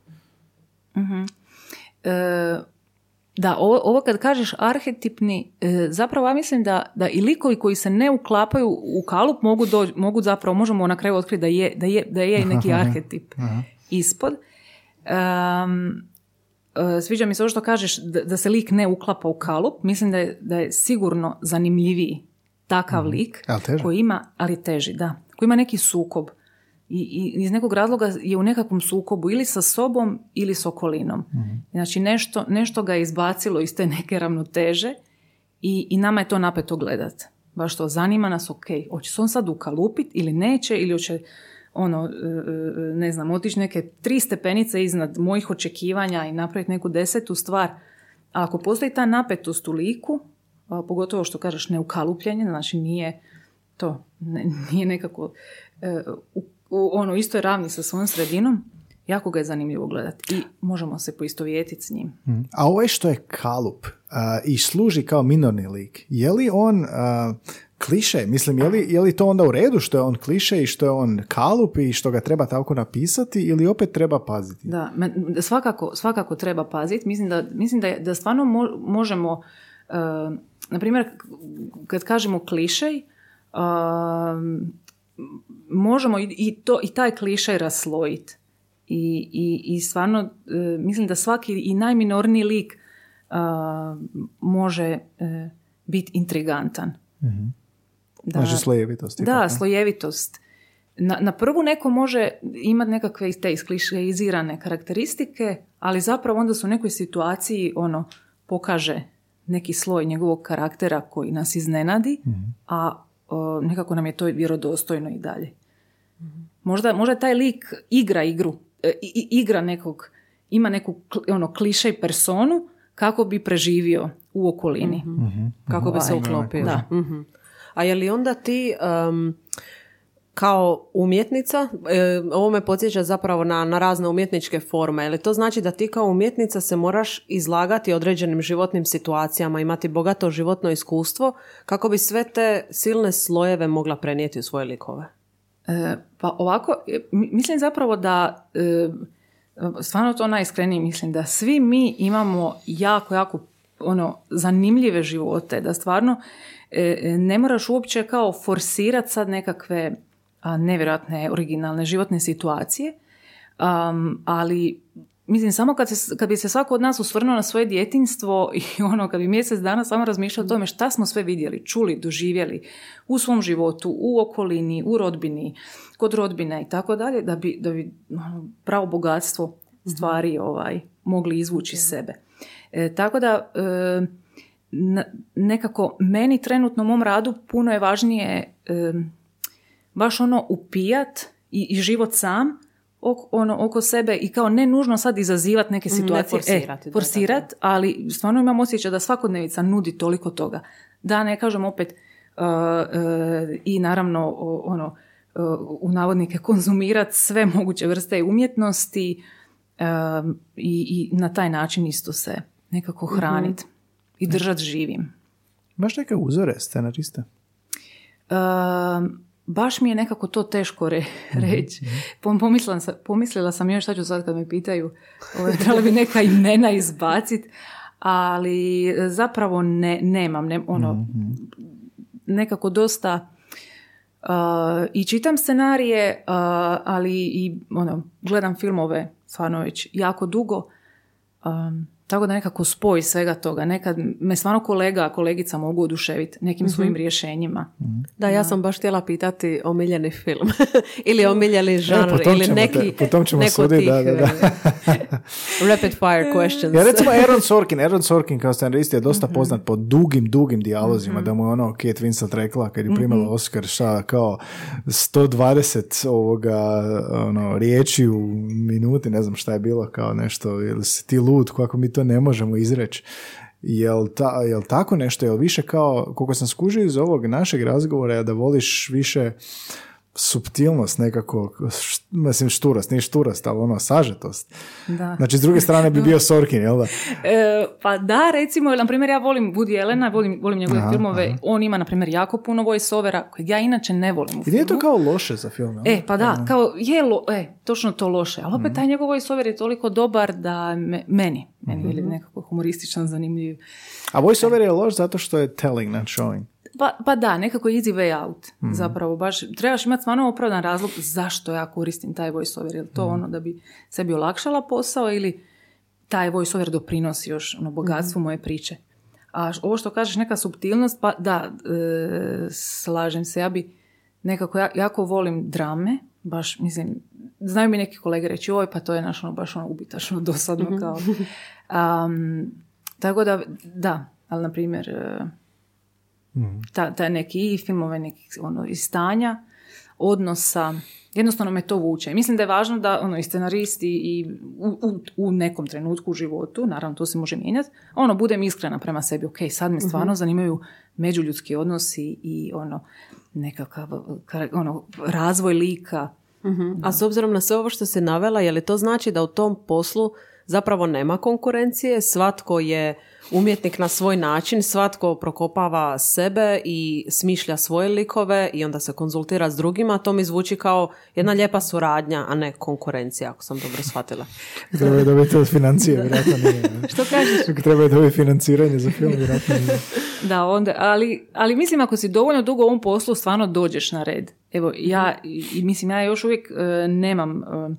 E, da, ovo, ovo kad kažeš arhetipni, e, zapravo ja mislim da, da i likovi koji se ne uklapaju u kalup mogu, doći, mogu zapravo, možemo na kraju otkriti da je, da je, da je i neki arhetip ispod. E, sviđa mi se ovo što kažeš da, da se lik ne uklapa u kalup. Mislim da je, da je sigurno zanimljiviji takav lik Ali teže. koji ima, ali teži, da, koji ima neki sukob. I, i iz nekog razloga je u nekakvom sukobu ili sa sobom ili s okolinom. Znači nešto, nešto ga je izbacilo iz te neke ravnoteže i, i nama je to napeto gledat. Baš to zanima nas, ok, hoće se on sad ukalupit ili neće, ili hoće ono, e, e, ne znam, otići neke tri stepenice iznad mojih očekivanja i napraviti neku desetu stvar. A ako postoji ta napetost u liku, pogotovo što kažeš neukalupljenje, znači nije to, nije nekako e, u, ono istoj ravni sa svojom sredinom, jako ga je zanimljivo gledati i možemo se poistovjetiti s njim. A ovaj što je kalup a, i služi kao minorni lik, je li on a, kliše? Mislim, je li, je li to onda u redu što je on kliše i što je on kalup i što ga treba tako napisati ili opet treba paziti? Da, svakako, svakako treba paziti. Mislim da, mislim da, da stvarno mo- možemo, uh, na primjer, kad kažemo klišej, um, možemo i, i, to, i taj klišej raslojiti. I, i, I stvarno, e, mislim da svaki i najminorniji lik može biti intrigantan. Da, Znači slojevitost. da, slojevitost. Na, na prvu neko može imati nekakve te isklišeizirane karakteristike, ali zapravo onda su u nekoj situaciji ono pokaže neki sloj njegovog karaktera koji nas iznenadi, a o, nekako nam je to vjerodostojno i dalje. Možda, možda taj lik igra igru, e, i- i- igra nekog, ima neku ono, klišej personu kako bi preživio u okolini. Kako bi se uklopio. Da. A je li onda ti em, kao umjetnica, e, ovo me podsjeća zapravo na, na razne umjetničke forme, je li to znači da ti kao umjetnica se moraš izlagati određenim životnim situacijama, imati bogato životno iskustvo kako bi sve te silne slojeve mogla prenijeti u svoje likove? E, pa ovako, e, mi- mislim zapravo da, e, stvarno to najiskrenije mislim, da svi mi imamo jako, jako ono, zanimljive živote, da stvarno ne moraš uopće kao forsirati sad nekakve nevjerojatne originalne životne situacije, Am, ali mislim samo kad, se, kad bi se svako od nas osvrnuo na svoje djetinstvo i ono kad bi mjesec dana samo razmišljao o tome šta smo sve vidjeli, čuli, doživjeli u svom životu, u okolini, u rodbini, kod rodbine i tako dalje, da bi, da bi ono, pravo bogatstvo stvari ovaj, mogli izvući iz sebe. E, tako da e, nekako meni trenutno u mom radu puno je važnije e, baš ono upijat i, i život sam oko, ono, oko sebe i kao ne nužno sad izazivati neke ne situacije. forsirati, E, da, forsirat, ali stvarno imam osjećaj da svakodnevica nudi toliko toga. Da, ne kažem opet uh, uh, i naravno o- ono uh, u navodnike konzumirati sve moguće vrste umjetnosti um, i, i na taj način isto se nekako hraniti i držati živim. Imaš neke uzore scenariste? Um, baš mi je nekako to teško re- reći. Pom- Pomislila sam, pomislila sam još, šta ću sad kad me pitaju, ovaj, trebala bi neka imena izbaciti, ali zapravo ne, nemam, ne, ono, nekako dosta uh, i čitam scenarije, uh, ali i ono, gledam filmove stvarno već jako dugo, um, tako da nekako spoj svega toga. Nekad me stvarno kolega, kolegica mogu oduševiti nekim svojim rješenjima. Da, ja sam baš htjela pitati omiljeni film ili omiljeni žanr po tom ili ćemo te- neki po tom ćemo neko suditi, tih, da, da, da. e, rapid fire questions. Ja recimo Aaron Sorkin, Aaron Sorkin kao scenarist je dosta poznat po dugim, dugim dijalozima, da mu je ono Kate Winslet rekla kad je primala Oscar šta kao 120 ovoga ono, riječi u minuti, ne znam šta je bilo kao nešto, ili si ti lud, kako mi to ne možemo izreći. Jel, ta, jel tako nešto, jel više kao, koliko sam skužio iz ovog našeg razgovora je da voliš više subtilnost nekako, š- mislim šturost, nije šturost, ali ono sažetost. Da. Znači, s druge strane bi bio Sorkin, jel da? E, pa da, recimo, na primjer, ja volim Woody Allena, volim, volim njegove Aha, filmove, on ima, na primjer, jako puno voice-overa, kojeg ja inače ne volim u I nije to kao loše za film, jel? E, pa da, kao, je, lo, e, točno to loše, ali Mhm. opet taj njegov voice-over je toliko dobar da me- meni, meni je nekako humorističan, zanimljiv. A voiceover je loš zato što je telling, not showing. Pa, pa da, nekako easy way out. Mhm. Zapravo, baš trebaš imati stvarno opravdan razlog zašto ja koristim taj voiceover. Je li Mhm. to ono da bi sebi olakšala posao ili taj voiceover doprinosi još ono, bogatstvu moje priče. A ovo što kažeš, neka subtilnost, pa da, e, slažem se. Ja bi nekako, ja, jako volim drame, baš, mislim, znaju mi neki kolege reći, oj, pa to je naš ono, baš ono ubitačno, dosadno, kao. Am, tako da, da, ali na primjer, e, ta, ta neki i filmove neki, ono, iz stanja, odnosa, jednostavno me to vuče. Mislim da je važno da ono, i scenaristi i u, u, u nekom trenutku u životu, naravno to se može mijenjati, ono, budem iskrena prema sebi, ok, sad me stvarno zanimaju međuljudski odnosi i ono, nekakav ono, razvoj lika. A s obzirom na sve ovo što se navela, je li to znači da u tom poslu zapravo nema konkurencije, svatko je umjetnik na svoj način, svatko prokopava sebe i smišlja svoje likove i onda se konzultira s drugima, to mi zvuči kao jedna lijepa suradnja, a ne konkurencija, ako sam dobro shvatila. Treba je dobiti od financije, vjerojatno nije. Što kažeš? Treba je dobiti financiranje za film, vjerojatno nije. Da, onda, ali, ali mislim ako si dovoljno dugo u ovom poslu, stvarno dođeš na red. Evo, ja, i, mislim, ja još uvijek e, nemam e,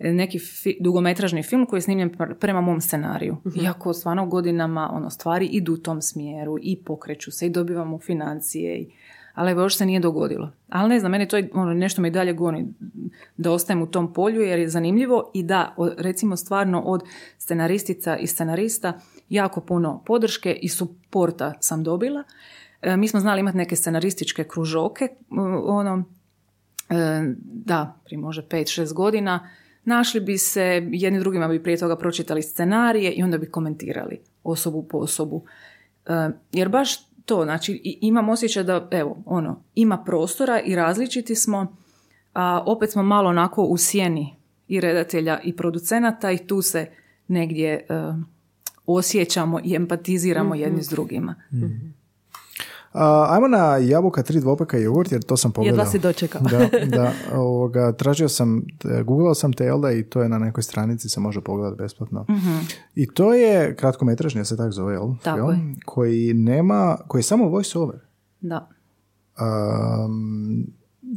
neki fi- dugometražni film koji je snimljen pr- prema mom scenariju. Iako stvarno godinama ono, stvari idu u tom smjeru i pokreću se i dobivamo financije. I, ali evo, još se nije dogodilo. Ali ne znam, meni to je, ono, nešto me i dalje goni da ostajem u tom polju jer je zanimljivo i da, recimo stvarno od scenaristica i scenarista jako puno podrške i suporta sam dobila. E, mi smo znali imati neke scenarističke kružoke, ono, e, da, prije može 5-6 godina, našli bi se, jedni drugima bi prije toga pročitali scenarije i onda bi komentirali osobu po osobu. E, jer baš to, znači imam osjećaj da, evo, ono, ima prostora i različiti smo, a opet smo malo onako u sjeni i redatelja i producenata i tu se negdje e, osjećamo i empatiziramo jedni s drugima. A, ajmo na jabuka, tri dvopeka i jogurt, jer to sam pogledao. Jedva si dočekao. da, da, ovoga, tražio sam, e, googlao sam te, jel da, i to je na nekoj stranici, se može pogledati besplatno. I to je kratkometražni, se tako zove, jel? Tako film, je. koji nema, koji je samo voice over. Da. Um,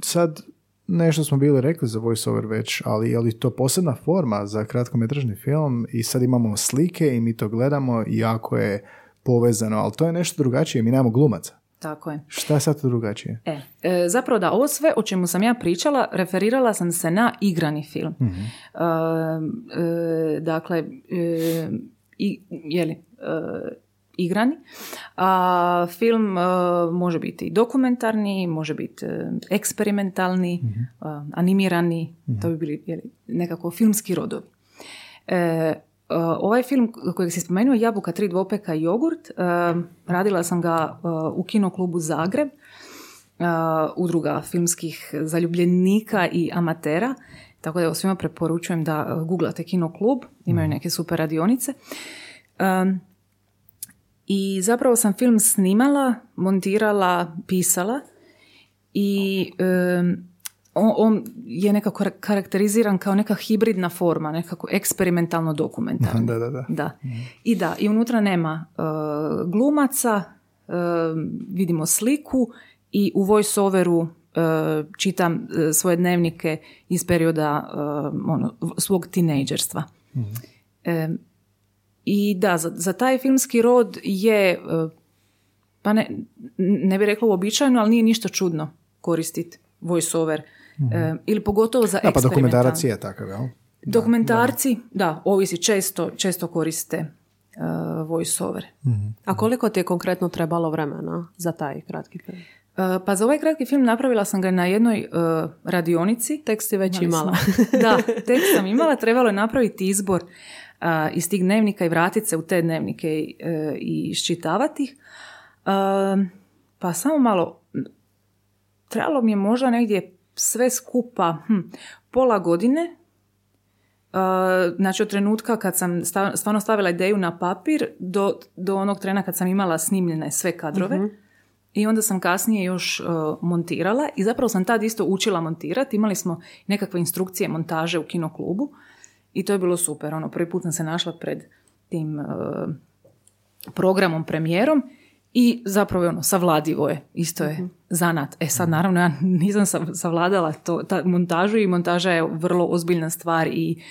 sad, nešto smo bili rekli za voiceover već, ali je li to posebna forma za kratkometražni film i sad imamo slike i mi to gledamo i jako je povezano, ali to je nešto drugačije, mi nemamo glumaca. Tako je. Šta je sad to drugačije? E, e, zapravo da, ovo sve o čemu sam ja pričala, referirala sam se na igrani film. E, e, dakle, e, i, jeli, e, igrani. A film e, može biti dokumentarni, može biti e, eksperimentalni, e, animirani, to bi bili jeli, nekako filmski rodovi. E, ovaj film kojeg si spomenuo, Jabuka, tri dvopeka i jogurt, e, radila sam ga e, u kinoklubu Zagreb, udruga filmskih zaljubljenika i amatera, tako da svima preporučujem da googlate kinoklub, imaju neke super radionice. I zapravo sam film snimala, montirala, pisala i em, on, on je nekako kar- karakteriziran kao neka hibridna forma, nekako eksperimentalno dokumentarna. Da, da, da. Da. I da, i unutra nema e, glumaca, e, vidimo sliku i u voice-overu e, čitam svoje dnevnike iz perioda ono, svog tinejdžerstva. E, I da, za, za taj filmski rod je, pa ne, ne bih rekla uobičajeno, ali nije ništa čudno koristiti voice-over. E, ili pogotovo za Da, pa dokumentarac eksperimentalne. je takav, jel? Dokumentarci, da, ovisi, često, često koriste uh, voice-over. A koliko ti je konkretno trebalo vremena za taj kratki film? Uh, pa za ovaj kratki film napravila sam ga na jednoj uh, radionici. Tekst si već imala. da, tekst sam imala, trebalo je napraviti izbor uh, iz tih dnevnika i vratiti se u te dnevnike i, uh, i iščitavati ih. Uh, pa samo malo, trebalo mi je možda negdje sve skupa hm, pola godine, Uh, znači od trenutka kad sam stvarno stavila ideju na papir do, do onog trena kad sam imala snimljene sve kadrove i onda sam kasnije još uh, montirala i zapravo sam tad isto učila montirati. Imali smo nekakve instrukcije montaže u kinoklubu i to je bilo super. Ono, prvi put sam se našla pred tim uh, programom, premijerom i zapravo je ono, savladivo je, isto je zanat. E sad naravno ja nisam sav- savladala to, ta montažu i montaža je vrlo ozbiljna stvar i,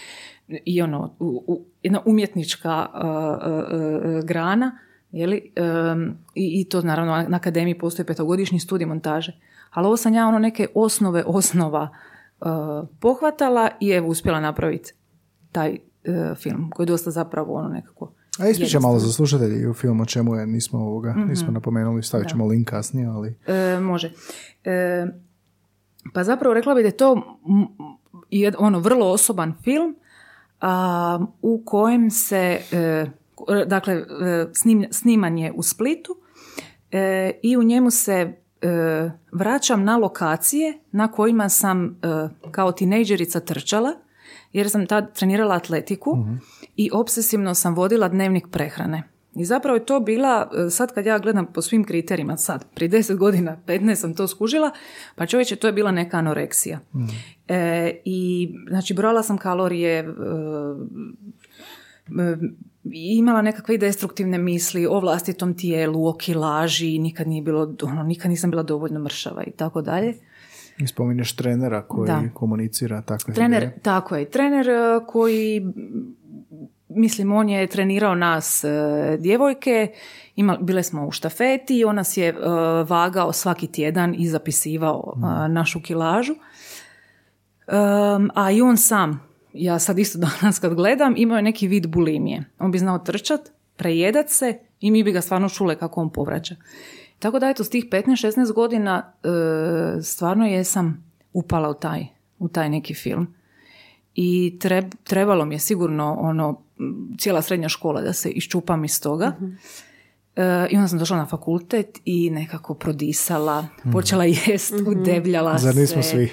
i ono, u- u- jedna umjetnička uh, uh, uh, grana, jeli, Um, i, i to naravno na akademiji postoji petogodišnji studij montaže. Ali ovo sam ja ono neke osnove osnova uh, pohvatala i evo uspjela napraviti taj uh, film koji je dosta zapravo ono nekako A ispričaj malo za slušatelji u film o čemu je, nismo ovoga, nismo napomenuli, stavit ćemo link kasnije, ali... E, može. E, pa zapravo rekla bih da je to jed- ono vrlo osoban film a, u kojem se e, dakle e, snim, sniman je u Splitu e, i u njemu se e, vraćam na lokacije na kojima sam e, kao tinejdžerica trčala jer sam tad trenirala atletiku i obsesivno sam vodila dnevnik prehrane. I zapravo je to bila, e, sad kad ja gledam po svim kriterijima, sad, prije 10 godina, 15 sam to skužila, pa čovječe, to je bila neka anoreksija. E, I, znači, brojala sam kalorije, e, e, i imala nekakve destruktivne misli o vlastitom tijelu, o kilaži, nikad nije bilo, ono, nikad nisam bila dovoljno mršava i tako dalje. I spominješ trenera koji Da. komunicira takve Trener, ideje. tako je, trener e, koji, mislim, on je trenirao nas e, djevojke, ima, bile smo u štafeti i on nas je e, vagao svaki tjedan i zapisivao e, našu kilažu. Um, a i on sam, ja sad isto danas kad gledam, imao je neki vid bulimije. On bi znao trčat, prejedat se i mi bi ga stvarno čule kako on povraća. Tako da eto, s tih 15-16 godina e, stvarno jesam upala u taj, u taj neki film. I treb- trebalo mi je sigurno ono, cijela srednja škola da se iščupam iz toga. E, I onda sam došla na fakultet i nekako prodisala, počela jest, udebljala Zar nismo se. svi?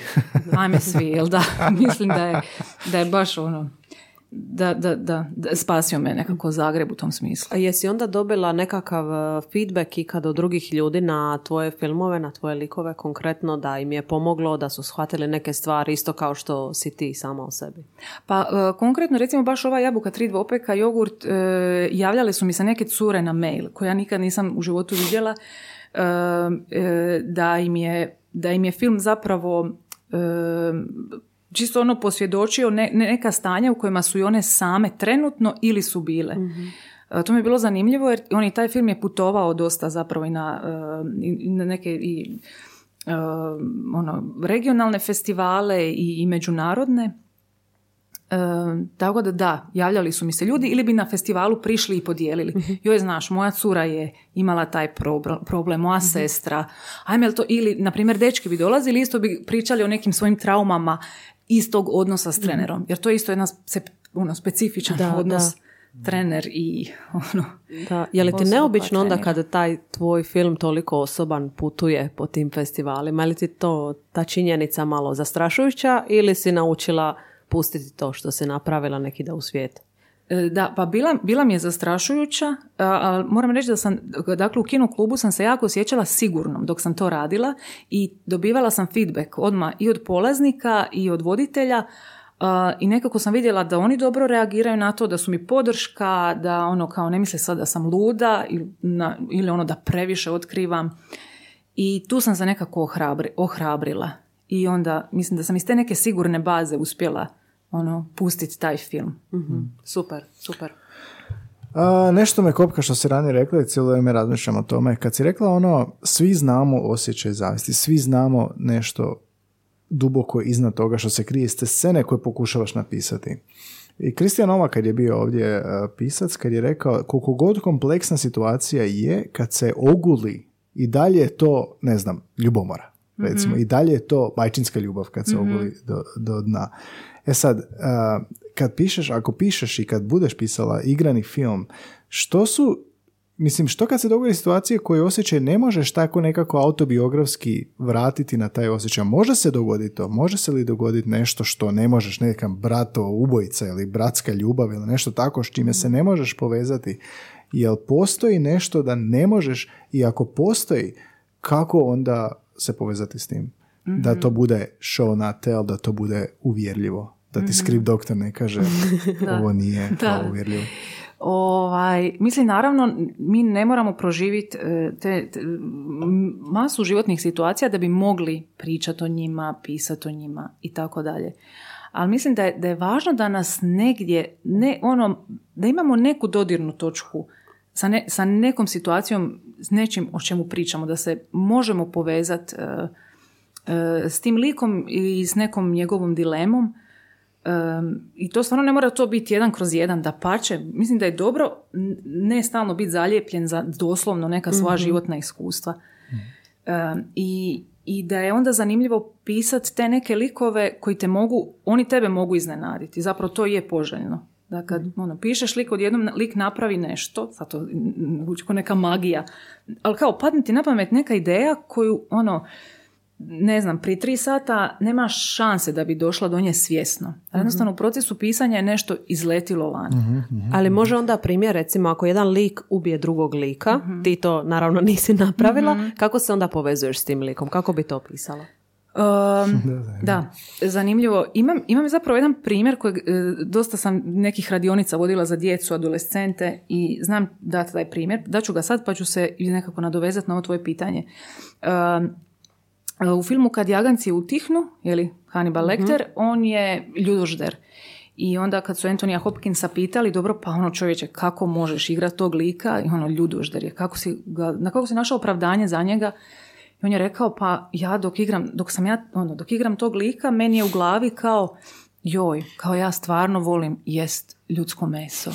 Ajme svi, jel da? Mislim da je, da je baš ono, da, da, da, da spasio me nekako Zagreb u tom smislu. A jesi onda dobila nekakav e, feedback ikad od drugih ljudi na tvoje filmove, na tvoje likove konkretno, da im je pomoglo, da su shvatili neke stvari isto kao što si ti sama o sebi? Pa e, konkretno recimo baš ova jabuka, tri dvopeka, jogurt, e, javljale su mi se neke cure na mail koje ja nikad nisam u životu vidjela da im je da im je film zapravo čisto ono posvjedočio ne, ne- neka stanja u kojima su i one same trenutno ili su bile. E, To mi je bilo zanimljivo jer on i taj film je putovao dosta zapravo i na, e, i- na neke i e, ono, regionalne festivale i, i međunarodne. E, tako da da, javljali su mi se ljudi ili bi na festivalu prišli i podijelili. Joj, znaš, moja cura je imala taj probl- problem, moja sestra. Ajme, to, ili, na primjer, dečki bi dolazili, isto bi pričali o nekim svojim traumama iz tog odnosa s trenerom. Jer to je isto jedna se, ono, specifičan Da, odnos trener i ono... Da, je li ti neobično onda kada taj tvoj film toliko osoban putuje po tim festivalima? Je li ti to ta činjenica malo zastrašujuća ili si naučila pustiti to što si napravila neki da u svijet? E, Da, pa bila, bila mi je zastrašujuća, a, a moram reći da sam, dakle u kino klubu sam se jako osjećala sigurnom dok sam to radila i dobivala sam feedback odmah i od polaznika i od voditelja i nekako sam vidjela da oni dobro reagiraju na to, da su mi podrška, da ono kao ne misle sad da sam luda ili, na- ili ono da previše otkrivam. I tu sam se nekako ohrabri, ohrabrila. I onda mislim da sam iz te neke sigurne baze uspjela ono pustiti taj film. Super, super. A, nešto me kopka što si ranije rekla i cijelo vrijeme razmišljam o tome. Kad si rekla ono, svi znamo osjećaj zavisti, svi znamo nešto duboko iznad toga što se krije iz te scene koje pokušavaš napisati. I Kristijan Nova kad je bio ovdje e, pisac, kad je rekao koliko god kompleksna situacija je, kad se oguli i dalje je to, ne znam, ljubomora. Recimo, i dalje je to majčinska ljubav kad se oguli do, do dna. E sad, kad pišeš, ako pišeš i kad budeš pisala igrani film, što su Mislim, što kad se dogodi situacije koje osjećaj ne možeš tako nekako autobiografski vratiti na taj osjećaj? Može se dogoditi to? Može se li dogoditi nešto što ne možeš, nekakav brato, ubojica ili bratska ljubav ili nešto tako s čime se ne možeš povezati? Jel postoji nešto da ne možeš i ako postoji, kako onda se povezati s tim? Da to bude show not tell, da to bude uvjerljivo. Da ti script doktor ne kaže ovo nije kao uvjerljivo. Ovaj, mislim, naravno, mi ne moramo proživjeti e, te, te, masu životnih situacija da bi mogli pričati o njima, pisati o njima i tako dalje. Ali mislim da je, da je važno da nas negdje, ne, ono, da imamo neku dodirnu točku sa, ne, sa nekom situacijom, s nečim o čemu pričamo, da se možemo povezati e, e, s tim likom i s nekom njegovom dilemom i to stvarno ne mora to biti jedan kroz jedan, da pače. Mislim da je dobro ne stalno biti zalijepljen za doslovno neka svoja mhm. životna iskustva. i, I da je onda zanimljivo pisati te neke likove koji te mogu, oni tebe mogu iznenaditi. Zapravo to je poželjno. Da kad mm ono, pišeš lik, odjednom lik napravi nešto, zvuči kao neka magija, ali kao padne ti na pamet neka ideja koju ono, ne znam, pri tri sata nema šanse da bi došla do nje svjesno. mm Jednostavno u procesu pisanja je nešto izletilo van. Mhm, mhm. Ali može onda primjer, recimo, ako jedan lik ubije drugog lika, mhm. ti to naravno nisi napravila, kako se onda povezuješ s tim likom? Kako bi to pisala? Um, da, zanimljivo. Imam, imam zapravo jedan primjer kojeg e, dosta sam nekih radionica vodila za djecu, adolescente i znam dati taj primjer. Daću ga sad pa ću se nekako nadovezati na ovo tvoje pitanje. Um, u filmu Kad jaganci utihnu, li Hannibal mhm. Lecter, on je ljudožder. I onda kad su Antonija Hopkinsa pitali, dobro, pa ono čovječe, kako možeš igrati tog lika? I ono, ljudožder je, kako si ga, na kako si našao opravdanje za njega? I on je rekao, pa ja dok igram, dok sam ja, ono, dok igram tog lika, meni je u glavi kao, joj, kao ja stvarno volim jest ljudsko meso.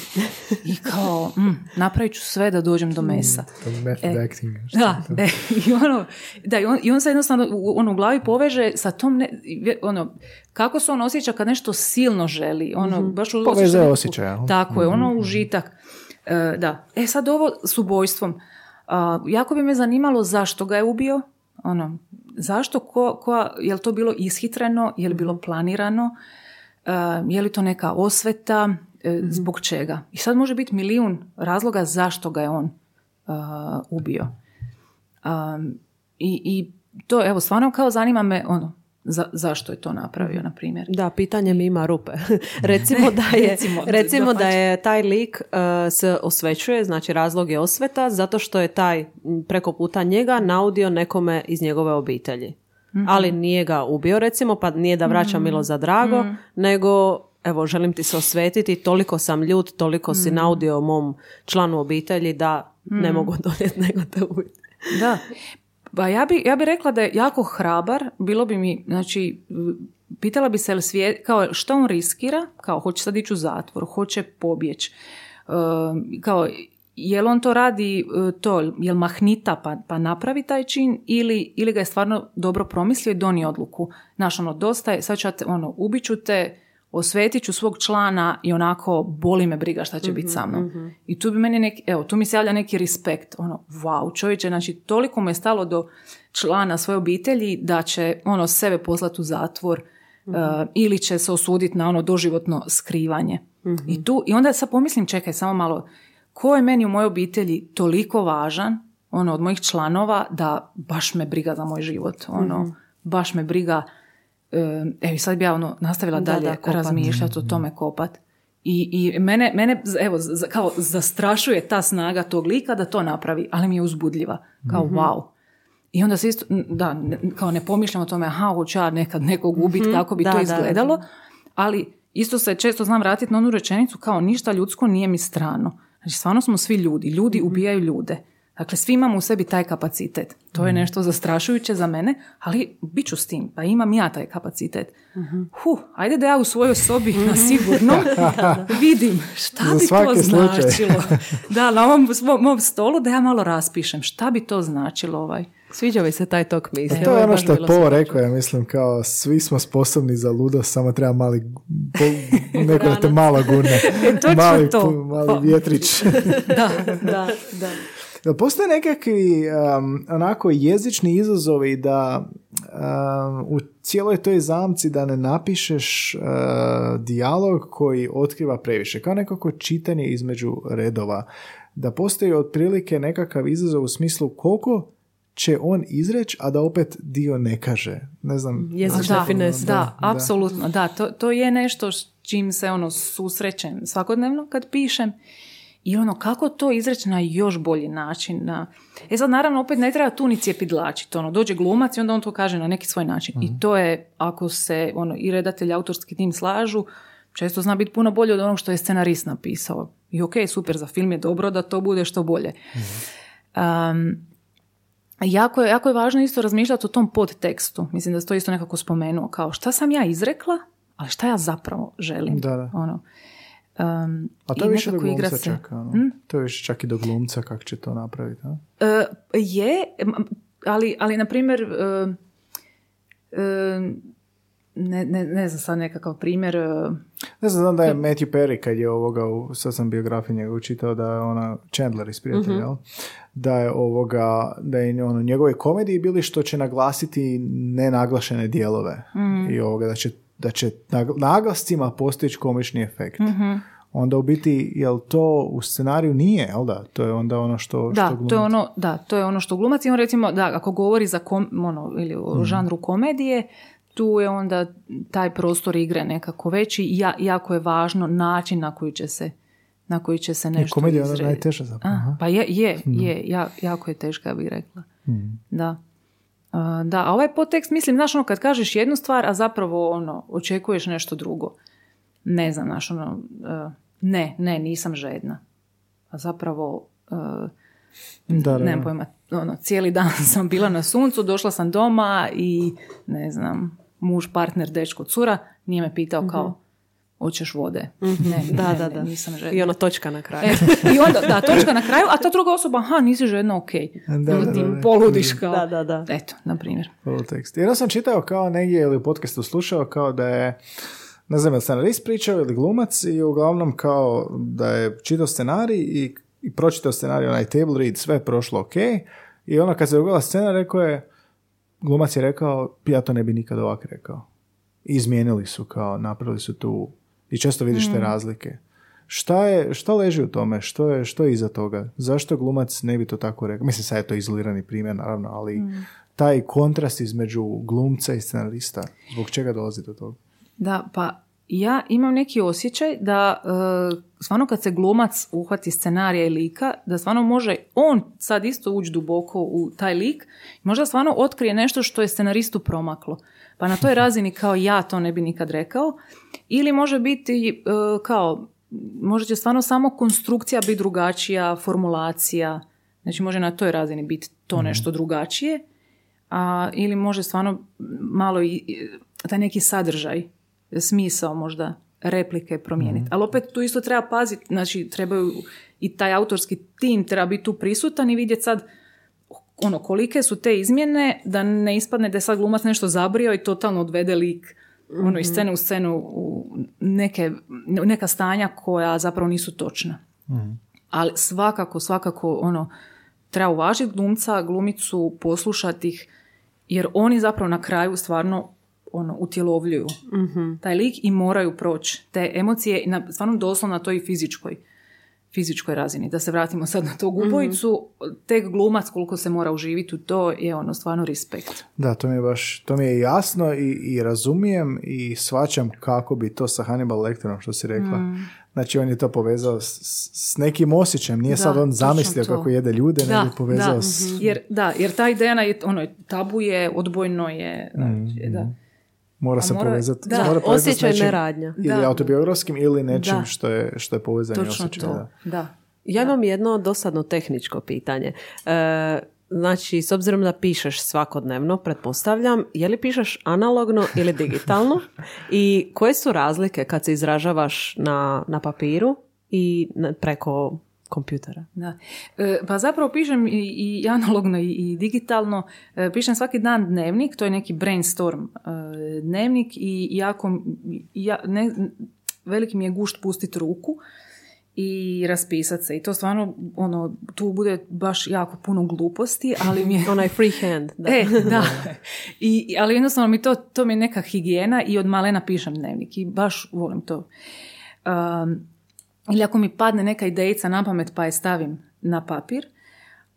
I kao, mm, napravit ću sve da dođem do mesa. Mm, e, acting. Da, e, i, ono, da i, on, i on se jednostavno u, on u glavi poveže sa tom, ne, ono, kako se on osjeća kad nešto silno želi. Ono, mm-hmm. baš Poveze osjećaja. Tako je, ono mm-hmm. užitak. E, da. E sad ovo s ubojstvom. jako bi me zanimalo zašto ga je ubio. Ono, zašto, ko, ko, je li to bilo ishitreno, je li bilo planirano, je li to neka osveta, mhm. Zbog čega. I sad može biti milijun razloga zašto ga je on ubio. i, I to, evo, stvarno kao zanima me, ono, za, zašto je to napravio, na primjer. Da, pitanje mi ima rupe. recimo da je, recimo, recimo da je taj lik uh, se osvećuje, znači razlog je osveta, zato što je taj preko puta njega naudio nekome iz njegove obitelji. Mhm. Ali nije ga ubio recimo, pa nije da vraća mm milo za drago, mhm. nego evo želim ti se osvetiti, toliko sam ljud, toliko si naudio mom članu obitelji da ne mogu donijeti nego te ubiti. Da, pa ja bi, ja bi rekla da je jako hrabar, bilo bi mi, znači, pitala bi se svijet, kao što on riskira, kao hoće sad ići u zatvor, hoće pobjeći, kao jel on to radi e, to, jel mahnita pa, pa napravi taj čin ili, ili ga je stvarno dobro promislio i donio odluku. Znaš, ono, dosta je, sad ću te, ono, ubiću te, osvetit ću svog člana i onako boli me briga šta će biti sa mnom. Mhm, mhm. I tu bi meni neki, evo, tu mi se javlja neki respekt, ono, wow, čovječe, znači toliko mu je stalo do člana svoje obitelji da će ono sebe poslati u zatvor uh, ili će se osuditi na ono doživotno skrivanje. I tu, i onda sad pomislim, čekaj, samo malo, ko je meni u mojoj obitelji toliko važan, ono, od mojih članova, da baš me briga za moj život, ono, baš me briga evo sad bi ja ono nastavila da, dalje razmišljati o tome kopat. I, i mene, mene evo, kao zastrašuje ta snaga tog lika da to napravi, ali mi je uzbudljiva. Kao mm wow. I onda se isto, da, kao ne pomišljam o tome, aha, hoću ja nekad nekog ubiti, mm kako bi to izgledalo. ali isto se često znam vratiti na onu rečenicu kao ništa ljudsko nije mi strano. Znači, stvarno smo svi ljudi. Ljudi mm ubijaju ljude. Dakle, svi imamo u sebi taj kapacitet. To je mhm. nešto zastrašujuće za mene, ali bit ću s tim, pa imam ja taj kapacitet. uh Huh, ajde da ja u svojoj sobi na sigurno vidim šta bi to značilo. da, na ovom mom stolu da ja malo raspišem šta bi to značilo ovaj. Sviđa mi se taj tok misli. E, to je ono što je Po rekao, ja mislim, kao svi smo sposobni za ludo, samo treba mali, neko te malo gurne. E, mali, to. mali vjetrić. da, da, da. Jel postoje nekakvi um, onako jezični izazovi da um, u cijeloj toj zamci da ne napišeš uh, dijalog koji otkriva previše, kao nekako čitanje između redova. Da postoji otprilike nekakav izazov u smislu koliko će on izreći, a da opet dio ne kaže. Ne znam. Jezična Da, finesa. da, apsolutno, da. To, to je nešto s čim se ono susrećem svakodnevno kad pišem. I ono, kako to izreći na još bolji način? Na... E sad, naravno, opet ne treba tu ni cijepidlačiti. Ono, dođe glumac i onda on to kaže na neki svoj način. I to je, ako se ono, i redatelj, autorski tim slažu, često zna biti puno bolje od onog što je scenarist napisao. I ok, super, za film je dobro da to bude što bolje. Um, jako, je, jako je važno isto razmišljati o tom podtekstu. Mislim da se to isto nekako spomenuo. Kao šta sam ja izrekla, ali šta ja zapravo želim. Da, da. Ono, um, A to je više do glumca se. čak. Ono. Hm? To je više čak i do glumca kako će to napraviti. A? E, je, ali, ali na primjer, e, ne, ne, ne znam sad nekakav primjer, Ne znam, znam da je Matthew Perry kad je ovoga, u, sad sam biografiju njega učitao da je ona Chandler iz Prijatelja, jel? da je ovoga, da je ono, njegove komediji bili što će naglasiti nenaglašene dijelove i ovoga, da će, da će nag- naglascima postići komični efekt. Onda u biti, jel to u scenariju nije, jel da? To je onda ono što, da, što to je glumac- ono, da, to je ono što glumac i on recimo, da, ako govori za kom, ono, ili o žanru komedije, tu je onda taj prostor igre nekako veći i ja, jako je važno način na koji će se na koji će se nešto komedija je ona izrediti. najteža zapravo, A, pa je, je, je, ja, jako je teška, ja bih rekla. Da. Da, a ovaj podtekst, mislim, znaš, ono, kad kažeš jednu stvar, a zapravo, ono, očekuješ nešto drugo. Ne znam, znaš, ono, e, ne, ne, nisam žedna. A zapravo, e, Da, da, nemam pojma, ono, cijeli dan sam bila na suncu, došla sam doma i, ne znam, muž, partner, dečko, cura, nije me pitao kao, hoćeš vode? Ne, Mhm. Da, ne, da, ne, da. nisam žedna. I ono točka na kraju. E, I onda, da, točka na kraju, a ta druga osoba, aha, nisi žedna, ok. Da, da, ti da, da. poludiš kao. Da, da, da. Eto, na primjer. Tekst. Jedno sam čitao kao negdje ili u podcastu slušao kao da je ne znam scenarist pričao ili glumac i uglavnom kao da je čitao scenarij i, i pročitao scenarij, onaj table read, sve je prošlo ok i ono kad se dogodila scena rekao je glumac je rekao ja to ne bi nikad ovak rekao. I izmijenili su kao, napravili su tu i često vidiš te razlike. Šta, je, šta leži u tome? Što je, što je iza toga? Zašto glumac ne bi to tako rekao? Mislim, sad je to izolirani primjer, naravno, ali taj kontrast između glumca i scenarista, zbog čega dolazi do toga? Da, pa ja imam neki osjećaj da e, stvarno kad se glumac uhvati scenarija i lika, da stvarno može on sad isto ući duboko u taj lik, možda stvarno otkrije nešto što je scenaristu promaklo. Pa na toj razini kao ja to ne bi nikad rekao. Ili može biti e, kao, možda će stvarno samo konstrukcija biti drugačija, formulacija, znači može na toj razini biti to nešto drugačije, a, ili može stvarno malo i, i taj neki sadržaj, smisao možda replike promijeniti. Ali opet tu isto treba paziti, znači trebaju i taj autorski tim treba biti tu prisutan i vidjeti sad ono, kolike su te izmjene da ne ispadne da je sad glumac nešto zabrio i totalno odvede lik ono, iz scene u scenu u neke, neka stanja koja zapravo nisu točna. Ali svakako, svakako ono, treba uvažiti glumca, glumicu, poslušati ih, jer oni zapravo na kraju stvarno ono, utjelovljuju taj lik i moraju proći te emocije, na, stvarno doslovno na toj fizičkoj fizičkoj razini. Da se vratimo sad na tog ubojicu, tek glumac koliko se mora uživiti u to je ono stvarno respekt. Da, to mi je baš, to mi je jasno i, i razumijem i svačam kako bi to sa Hannibal Lecterom, što si rekla. Znači, on je to povezao s, s nekim osjećajem, nije Da, sad on zamislio to. kako jede ljude, nego je povezao da. s... Jer, da, jer ta ideja na, ono, tabu je, odbojno je, znači, da. Mora se mora- povezati. da, mora povezati s osjećaj nečim neradnja. Ili Da. autobiografskim ili nečim Da. što je, što je povezano Točno osjećaj. to. Da. Da. Ja imam jedno dosadno tehničko pitanje. E, znači, s obzirom da pišeš svakodnevno, pretpostavljam, je li pišeš analogno ili digitalno? I koje su razlike kad se izražavaš na, na papiru i preko kompjutera? Da. E, pa zapravo pišem i, i analogno i, i digitalno. E, pišem svaki dan dnevnik, to je neki brainstorm e, dnevnik i jako, ja, ne, veliki mi je gušt pustiti ruku i raspisati se. I to stvarno, ono, tu bude baš jako puno gluposti, ali mi je... Onaj freehand. Da. E, da. I, ali jednostavno mi to, to mi je neka higijena i od malena pišem dnevnik i baš volim to. Um, ili ako mi padne neka idejica na pamet pa je stavim na papir.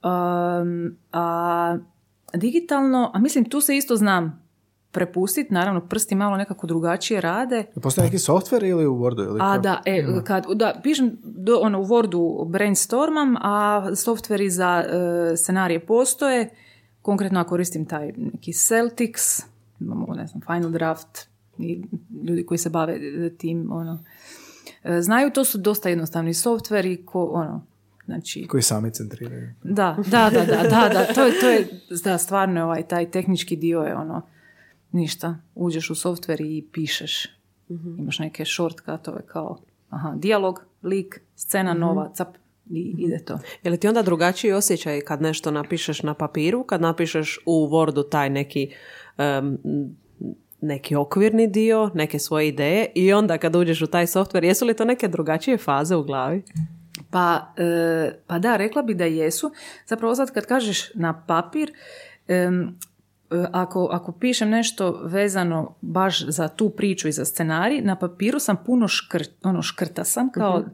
Um, a digitalno, a mislim tu se isto znam prepustiti, naravno prsti malo nekako drugačije rade. Postoji neki software ili u Wordu? Ili a da, e, kad, da, pišem do, ono, u Wordu brainstormam, a softveri za e, scenarije postoje. Konkretno ja koristim taj neki Celtics, imamo, ne znam, Final Draft, i ljudi koji se bave tim, ono, e, znaju, to su dosta jednostavni softveri, ko, ono, Znači, koji sami centriraju. Da, da, da, da, da, da, to, je, to je, da, stvarno ovaj, taj tehnički dio je ono, ništa, uđeš u softver i pišeš. mm Imaš neke shortcutove kao aha, dijalog, lik, scena mm nova, cap, i mhm. ide to. Je li ti onda drugačiji osjećaj kad nešto napišeš na papiru, kad napišeš u Wordu taj neki neki okvirni dio, neke svoje ideje i onda kad uđeš u taj softver, jesu li to neke drugačije faze u glavi? Pa, e, pa da, rekla bi da jesu. Zapravo sad kad kažeš na papir, E, ako, ako pišem nešto vezano baš za tu priču i za scenarij, na papiru sam puno škrt, ono škrta sam, kao, uh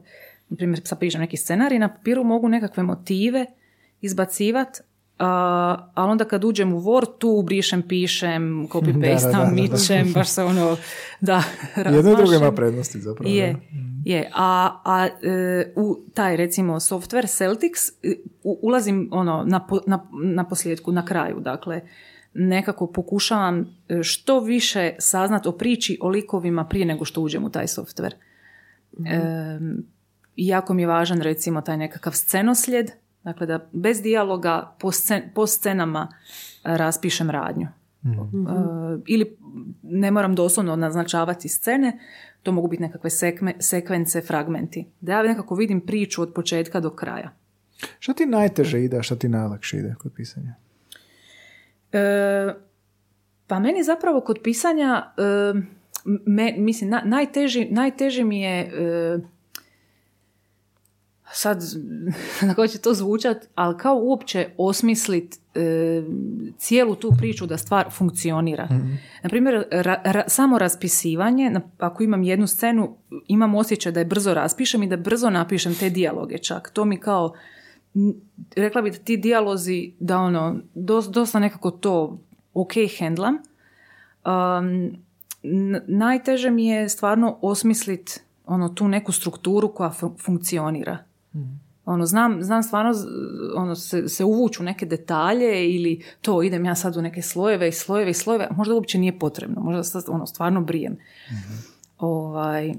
na primjer, sad pišem neki scenarij, na papiru mogu nekakve motive izbacivati, ali onda kad uđem u Word, tu brišem, pišem, copy-paste, mičem, baš se ono, da, Jedno drugo ima prednosti zapravo. Je, je. A, a e, u taj, recimo, software Celtics e, ulazim ono, na, na, na posljedku, na kraju, dakle, nekako pokušavam e, što više saznat o priči, o likovima prije nego što uđem u taj softver. mm E, jako mi je važan recimo taj nekakav scenoslijed, dakle da bez dijaloga po, po scenama raspišem radnju. mm ili ne moram doslovno naznačavati scene, to mogu biti nekakve sekme, sekvence, fragmenti. Da ja nekako vidim priču od početka do kraja. Što ti najteže ide, a što ti najlakše ide kod pisanja? E, pa meni zapravo kod pisanja, e, me, mislim, na, najteži, najteži mi je, e, sad na koji će to zvučat, ali kao uopće osmislit e, cijelu tu priču da stvar funkcionira. Mm-hmm. Naprimjer, samo raspisivanje, ako imam jednu scenu, imam osjećaj da je brzo raspišem i da brzo napišem te dijaloge čak. To mi kao rekla bi da ti dijalozi, da ono, dosta nekako to ok hendlam. Um, najteže mi je stvarno osmislit ono, tu neku strukturu koja funkcionira. Mm Ono, znam, znam stvarno ono, se, se uvuću neke detalje ili to idem ja sad u neke slojeve i slojeve i slojeve, možda uopće nije potrebno, možda sad ono, stvarno brijem. mm Ovaj,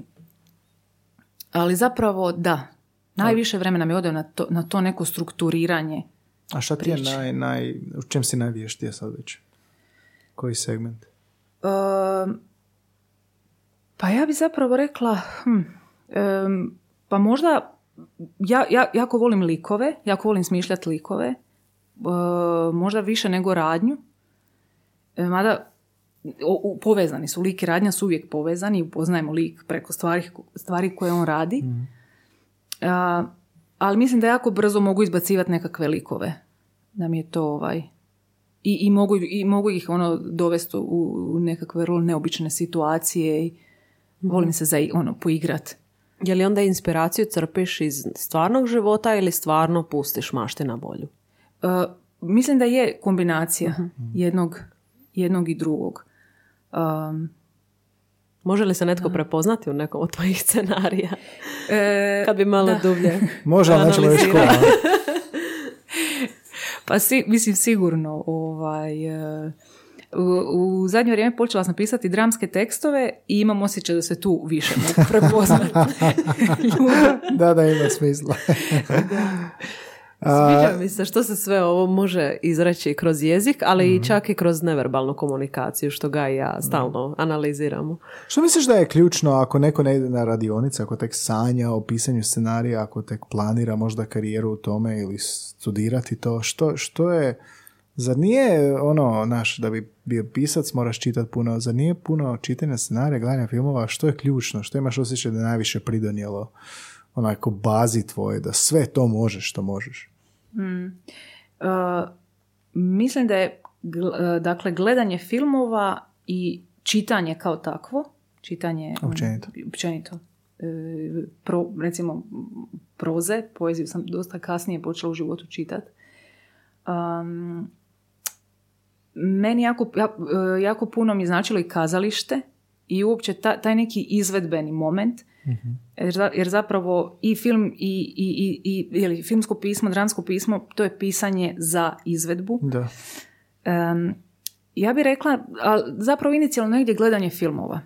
ali zapravo da, Najviše vremena mi ode na to, na to neko strukturiranje. A šta ti je naj, naj, u čem si najvještija sad već? Koji segment? Uh, pa ja bi zapravo rekla, hm, pa možda, ja, ja jako volim likove, jako volim smišljati likove, možda više nego radnju, e, mada o, povezani su, lik i radnja su uvijek povezani, upoznajemo lik preko stvari, stvari koje on radi. Mm ali mislim da jako brzo mogu izbacivati nekakve likove. Da mi je to ovaj... I, i, mogu, i mogu ih ono dovesti u, u nekakve vrlo neobične situacije i volim se za ono poigrat. Je li onda inspiraciju crpiš iz stvarnog života ili stvarno pustiš mašte na volju? Uh, mislim da je kombinacija uh jednog, jednog i drugog. Um, Može li se netko prepoznati u nekom od tvojih scenarija? E, Kad bi malo da. dublje Može, ali nećemo još Pa si, mislim sigurno. Ovaj, e, u, u zadnje vrijeme počela sam pisati dramske tekstove i imam osjećaj da se tu više mogu prepoznati. da, da, ima smisla. da. Sviđa mi se što se sve ovo može izreći kroz jezik, ali i mhm. čak i kroz neverbalnu komunikaciju, što ga i ja stalno analiziramo. Što misliš da je ključno ako neko ne ide na radionice, ako tek sanja o pisanju scenarija, ako tek planira možda karijeru u tome ili studirati to, što, što je... Zar nije ono, naš, da bi bio pisac moraš čitati puno, zar nije puno čitanja scenarija, gledanja filmova, što je ključno, što imaš osjećaj da je najviše pridonijelo onako bazi tvoje, da sve to možeš što možeš? Uh, mislim da je uh, dakle gledanje filmova i čitanje kao takvo, čitanje ono, Općenito. općenito, e, pro, recimo proze, poeziju sam dosta kasnije počela u životu čitati. Um, meni jako, ja- e, jako puno mi je značilo i kazalište i uopće ta- taj neki izvedbeni moment, jer, za- jer zapravo i film i, i, i, i jeli, filmsko pismo, dramsko pismo, to je pisanje za izvedbu. Da. Em, ja bih rekla, ali zapravo inicijalno negdje gledanje filmova.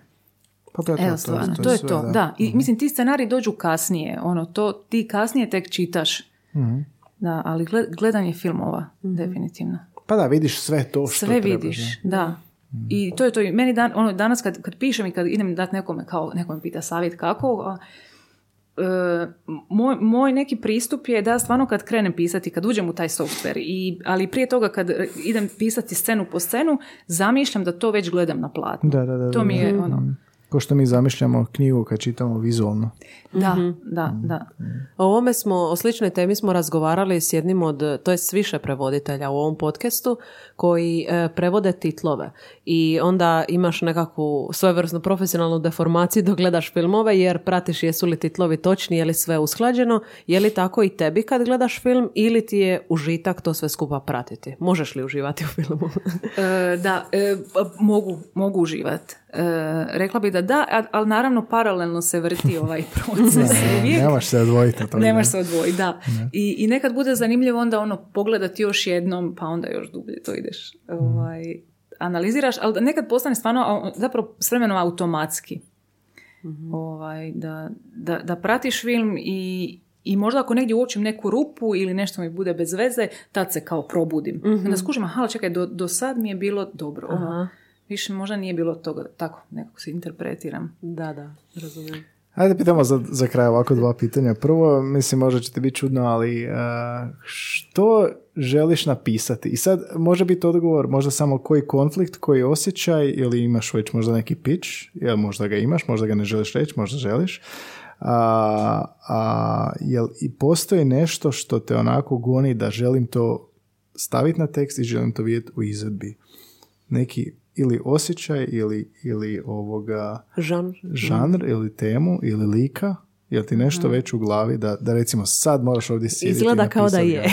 Pa to je to. Evo to, stvarno, to to je sve, to, da. I mislim, ti scenariji dođu kasnije, ono, to ti kasnije tek čitaš. Mhm. Da, ali gled- gledanje filmova, definitivno. Pa da, vidiš sve to što Sve vidiš, ne? da. I to je to. I meni dan, ono, danas kad, kad pišem i kad idem dati nekome, kao neko me pita savjet kako, a, e, moj, moj neki pristup je da stvarno kad krenem pisati, kad uđem u taj software, i, ali prije toga kad idem pisati scenu po scenu, zamišljam da to već gledam na platnu. Da, da, da, To mi je da. ono, Ko što mi zamišljamo knjigu kad čitamo vizualno. da, da, da. O ovome smo, o sličnoj temi smo razgovarali s jednim od, to je s više prevoditelja u ovom podcastu, koji e, prevode titlove. I onda imaš nekakvu svojevrsnu profesionalnu deformaciju dok gledaš filmove, jer pratiš jesu li titlovi točni, je li sve usklađeno, je li tako i tebi kad gledaš film, ili ti je užitak to sve skupa pratiti. Možeš li uživati u filmu? E, da, e, pa mogu, mogu uživati. Rekla bi da da, ali naravno paralelno se vrti ovaj proces uvijek. Nemaš se odvojiti od. Nemaš se odvojiti, da. I, I nekad bude zanimljivo onda ono pogledati još jednom, pa onda još dublje to ideš. Ovaj, analiziraš, ali da nekad postane stvarno zapravo s vremenom automatski. Ovaj, da, da, da pratiš film i, i možda ako negdje uočim neku rupu ili nešto mi bude bez veze, tad se kao probudim. Onda skužim, aha, čekaj, do, do sad mi je bilo dobro. Ono, više možda nije bilo toga, tako, nekako se interpretiram. da, da, razumijem. Ajde pitamo za, za kraj ovako dva pitanja. Prvo, mislim možda će ti biti čudno, ali uh, što želiš napisati? I sad može biti odgovor možda samo koji konflikt, koji osjećaj ili imaš već možda neki pitch, jel možda ga imaš, možda ga ne želiš reći, možda želiš. A, a, jel i postoji nešto što te onako goni da želim to staviti na tekst i želim to vidjeti u izvedbi? Neki ili osjećaj ili, ili ovoga Žanr. žanr ili temu ili lika jel ti nešto već u glavi da, da recimo sad moraš ovdje sjediti Izgleda kao da je.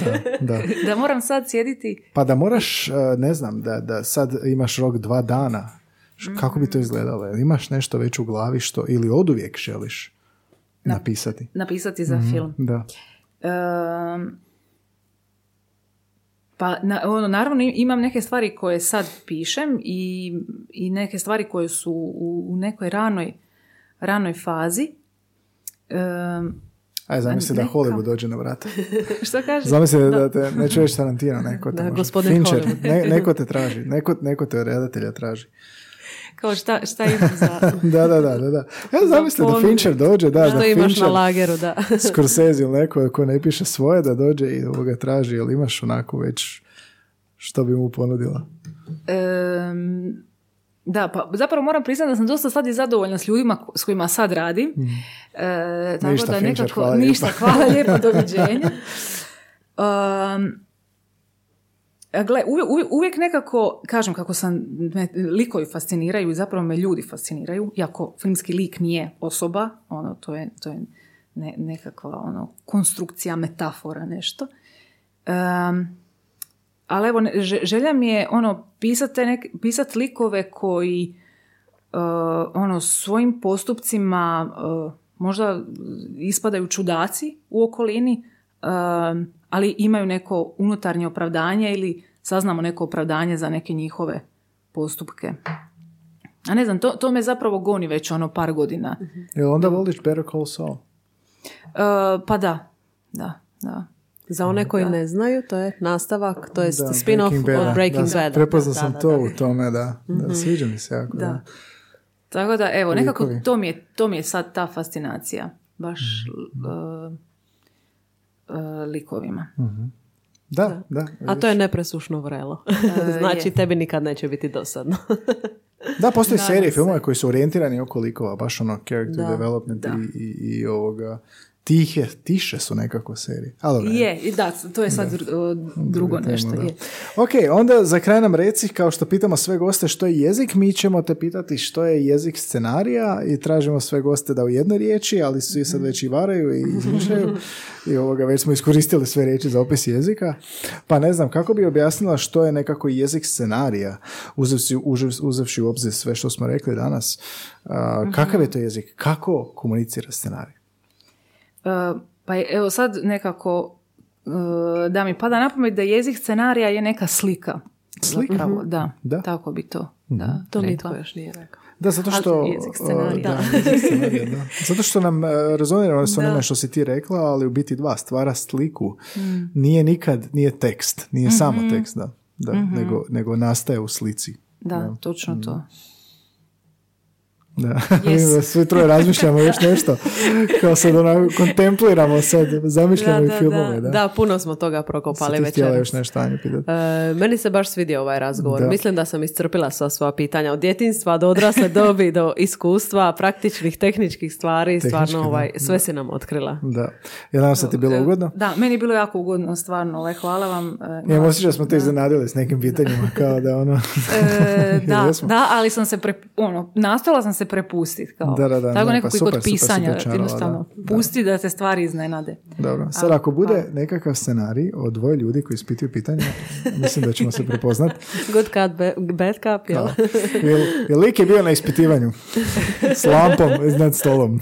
da, da. Da moram sad sjediti Pa da moraš, uh, ne znam, da, da sad imaš rok dva dana. Š- Kako bi to izgledalo? Jel imaš nešto već u glavi što ili oduvijek želiš napisati? napisati za film. Da. Ehm, pa na, ono, naravno im- imam neke stvari koje sad pišem i, i neke stvari koje su u, u nekoj ranoj, ranoj fazi. Ehm, Aj, zamisli da Hollywood dođe na vrata. što kaže? Zamisli da, te, neću reći Tarantino, neko te Da, može. Fincher, ne- neko te traži, neko, neko te redatelja traži. Kao šta, šta imam za... Da, da, da, da. da. Ja zamisli da. Fincher dođe, da, Što da imaš Fincher, na lageru, da. Scorsese ili neko ko ne piše svoje da dođe i ovoga traži, jel imaš onako već što bi mu ponudila? Ehm, da, pa zapravo moram priznati da sam dosta sad i zadovoljna s ljudima s kojima sad radim. E, tako Ništa, da Fincher, nekako, hvala ništa, lijepa. hvala lijepa, doviđenja. Um, Gle, uvijek, uvijek, nekako, kažem kako sam, me likovi fasciniraju i zapravo me ljudi fasciniraju, iako filmski lik nije osoba, ono, to je, to je ne, nekakva ono, konstrukcija, metafora, nešto. Um, ali evo, želja mi je ono, pisati nek, pisat likove koji uh, ono, svojim postupcima uh, možda ispadaju čudaci u okolini, ali imaju neko unutarnje opravdanje ili saznamo neko opravdanje za neke njihove postupke. A ne znam, to, to me zapravo goni već ono par godina. Jel onda voliš Better Call Saul? Uh, pa da, da, da. Za one koji ne znaju, to je nastavak, to je Da, spin-off Breaking od Breaking Da, Bad. Prepoznao Da, sam da, to da. u tome, da. da sviđa mi se jako. Da. Da. Tako da, evo, nekako to mi, je, to mi je sad ta fascinacija. Baš uh, likovima. Da, da. A to je nepresušno vrelo. znači, tebi nikad neće biti dosadno. Da, postoje Nadam serije se. filmova koji su orijentirani oko likova, baš ono character Da, development da. I, i, i ovoga tihe, tiše su nekako serije. Ali Je, i da, to je sad dru- drugo nešto. da. Je. Ok, onda za kraj nam reci, kao što pitamo sve goste što je jezik, mi ćemo te pitati što je jezik scenarija i tražimo sve goste da u jednoj riječi, ali svi sad već i varaju i izmišljaju i ovoga, već smo iskoristili sve riječi za opis jezika. Pa ne znam, kako bi objasnila što je nekako jezik scenarija, uzevši, uzevši u obzir sve što smo rekli danas. A, Kakav je to jezik? Kako komunicira scenarij? Pa je, evo sad nekako uh, da mi pada na pamet da jezik scenarija je neka slika. Slika? Zapravo, da, Da. tako bi to. Da, To nitko još nije rekao. Da, zato Ali što... jezik scenarija. o, Da, jezik scenarija, da. Zato što nam e, rezonira s onime što si ti rekla, ali u biti dva, stvara sliku. Nije nikad, nije tekst, nije samo tekst, da. da nego, nego nastaje u slici. Da, točno to. Da. Yes. Da Svi troje razmišljamo još nešto. Kao sad onako kontempliramo sad, zamišljamo i filmove. Da, da, puno smo toga prokopali ti već. htjela još nešto Anju pitati. E, meni se baš svidio ovaj razgovor. Da. Mislim da sam iscrpila sva svoja pitanja od djetinstva do odrasle dobi, do iskustva, praktičnih, tehničkih stvari. Stvarno, da. ovaj, sve si nam otkrila. Da. Jel nam se ti bilo ugodno? Da, meni je bilo jako ugodno, stvarno. Ovaj, hvala vam. uh, Ja na- osjećam da smo te iznenadili s nekim pitanjima, kao da ono... E, da, da, ali sam se, pre, ono, nastojala sam se prepustiti. Kao. Da, da, da, Tako ne, nekako pa kod super, super si pisanja, jednostavno, da. pusti da te stvari iznenade. Dobro, sad ako bude nekakav scenarij od dvoje ljudi koji ispituju pitanja, mislim da ćemo se prepoznati. Good cut, ba- bad cup, jel? Jel, jel lik je bio na ispitivanju s lampom iznad stolom.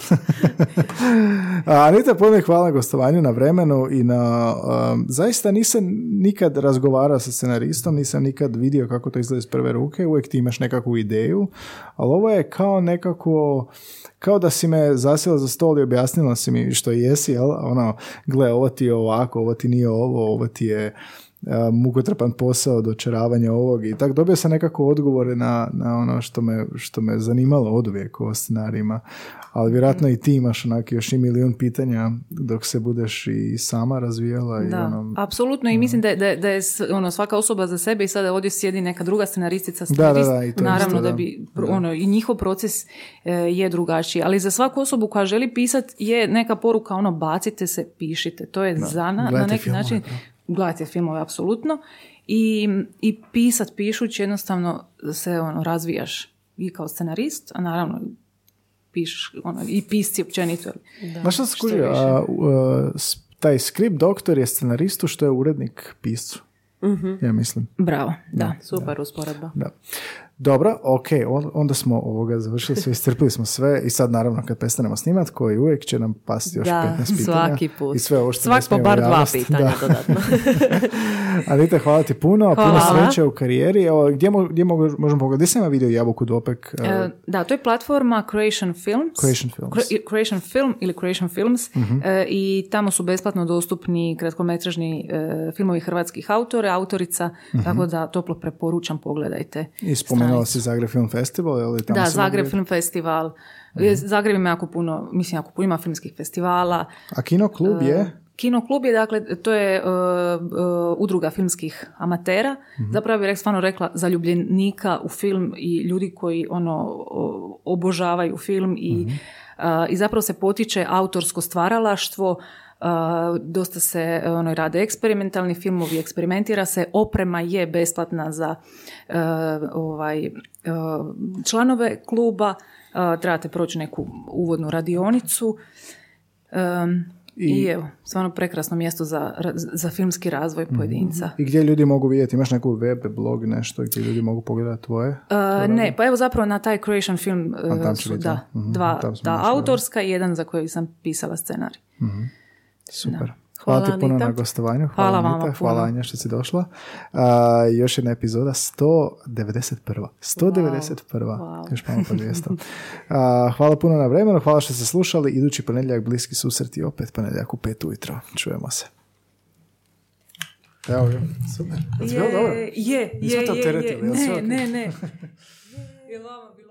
Anita, puno hvala na gostovanju, na vremenu i na... um, zaista nisam nikad razgovarao sa scenaristom, nisam nikad vidio kako to izgleda iz prve ruke, uvijek ti imaš nekakvu ideju, ali ovo je kao nekako... Kao da si me zasjela za stol i objasnila si mi što jesi, jel? Ono, gle, ovo ti je ovako, ovo ti nije ovo, ovo ti je a, mukotrpan posao dočaravanja ovog i tak dobio sam nekako odgovore na, na ono što me, što me zanimalo od uvijek o scenarijima, ali vjerojatno i ti imaš onak još i milijun pitanja dok se budeš i sama razvijala i Da, ono, apsolutno. I mislim da je, da da je ono, svaka osoba za sebe i sada ovdje sjedi neka druga scenaristica, da, scenarist, da, i to naravno isto, da. da. bi ono, i njihov proces e, je drugačiji, ali za svaku osobu koja želi pisat je neka poruka ono bacite se, pišite, to je za na, na neki filmove, način gledajte filmove apsolutno. I, i pisat pišući jednostavno se ono razvijaš i kao scenarist, a naravno pišeš ono, i pisci općenito. Sam Što skužio? više. A, u, a, s- taj skript doktor je scenaristu što je urednik piscu. Ja mislim. Bravo, da. Super usporedba. Da. Dobro, ok, on- onda smo ovoga završili sve, iscrpili smo sve i sad naravno kad prestanemo snimat, koji uvijek će nam pasti još Da, 15 pitanja. svaki put. I sve ovo što Svak po bar dva pitanja Da. dodatno. Anita, hvala ti puno, puno Hvala. sreće u karijeri. Evo, gdje, mo- gdje mogu- možemo pogledati? Gdje sam ja vidio Jabuku Dopek? E, da, to je platforma Creation Films. Creation Films. Mhm. Cre- Creation Film ili Creation Films E, i tamo su besplatno dostupni kratkometražni e, filmovi hrvatskih autora, autorica, Mhm. tako da toplo preporučam, pogledajte. I spomenula si Zagreb Film Festival, je li tamo Da, Zagreb? Film Festival. E, Zagreb ima jako puno, mislim jako puno, ima filmskih festivala. A Kino klub je? Kino klub je, dakle, to je e, e, udruga filmskih amatera. Zapravo bih stvarno rekla zaljubljenika u film i ljudi koji ono obožavaju film i, a, i zapravo se potiče autorsko stvaralaštvo. Dosta se ono, rade eksperimentalni filmovi, eksperimentira se, oprema je besplatna za e, ovaj, e, članove kluba, a, trebate proći neku uvodnu radionicu. Um, I, evo, stvarno prekrasno mjesto za, za filmski razvoj pojedinca. I gdje ljudi mogu vidjeti? Imaš neku web, blog, nešto gdje ljudi mogu pogledati tvoje? Uh, ne, pa evo zapravo na taj Creation film uh, su da, mhm, dva, da, autorska i jedan za koji sam pisala scenarij. Super. Hvala, Hvala, ti puno Anita. na gostovanju. Hvala, Hvala vama Anita. Hvala. Anja što si došla. A, još jedna epizoda 191. 191. Još malo pa 200. A, hvala puno na vremenu. Hvala što ste slušali. Idući ponedjeljak bliski susret i opet ponedjeljak u pet ujutro. Čujemo se. Evo ga. Super. Je, je, je, je. ne. Je li vama bilo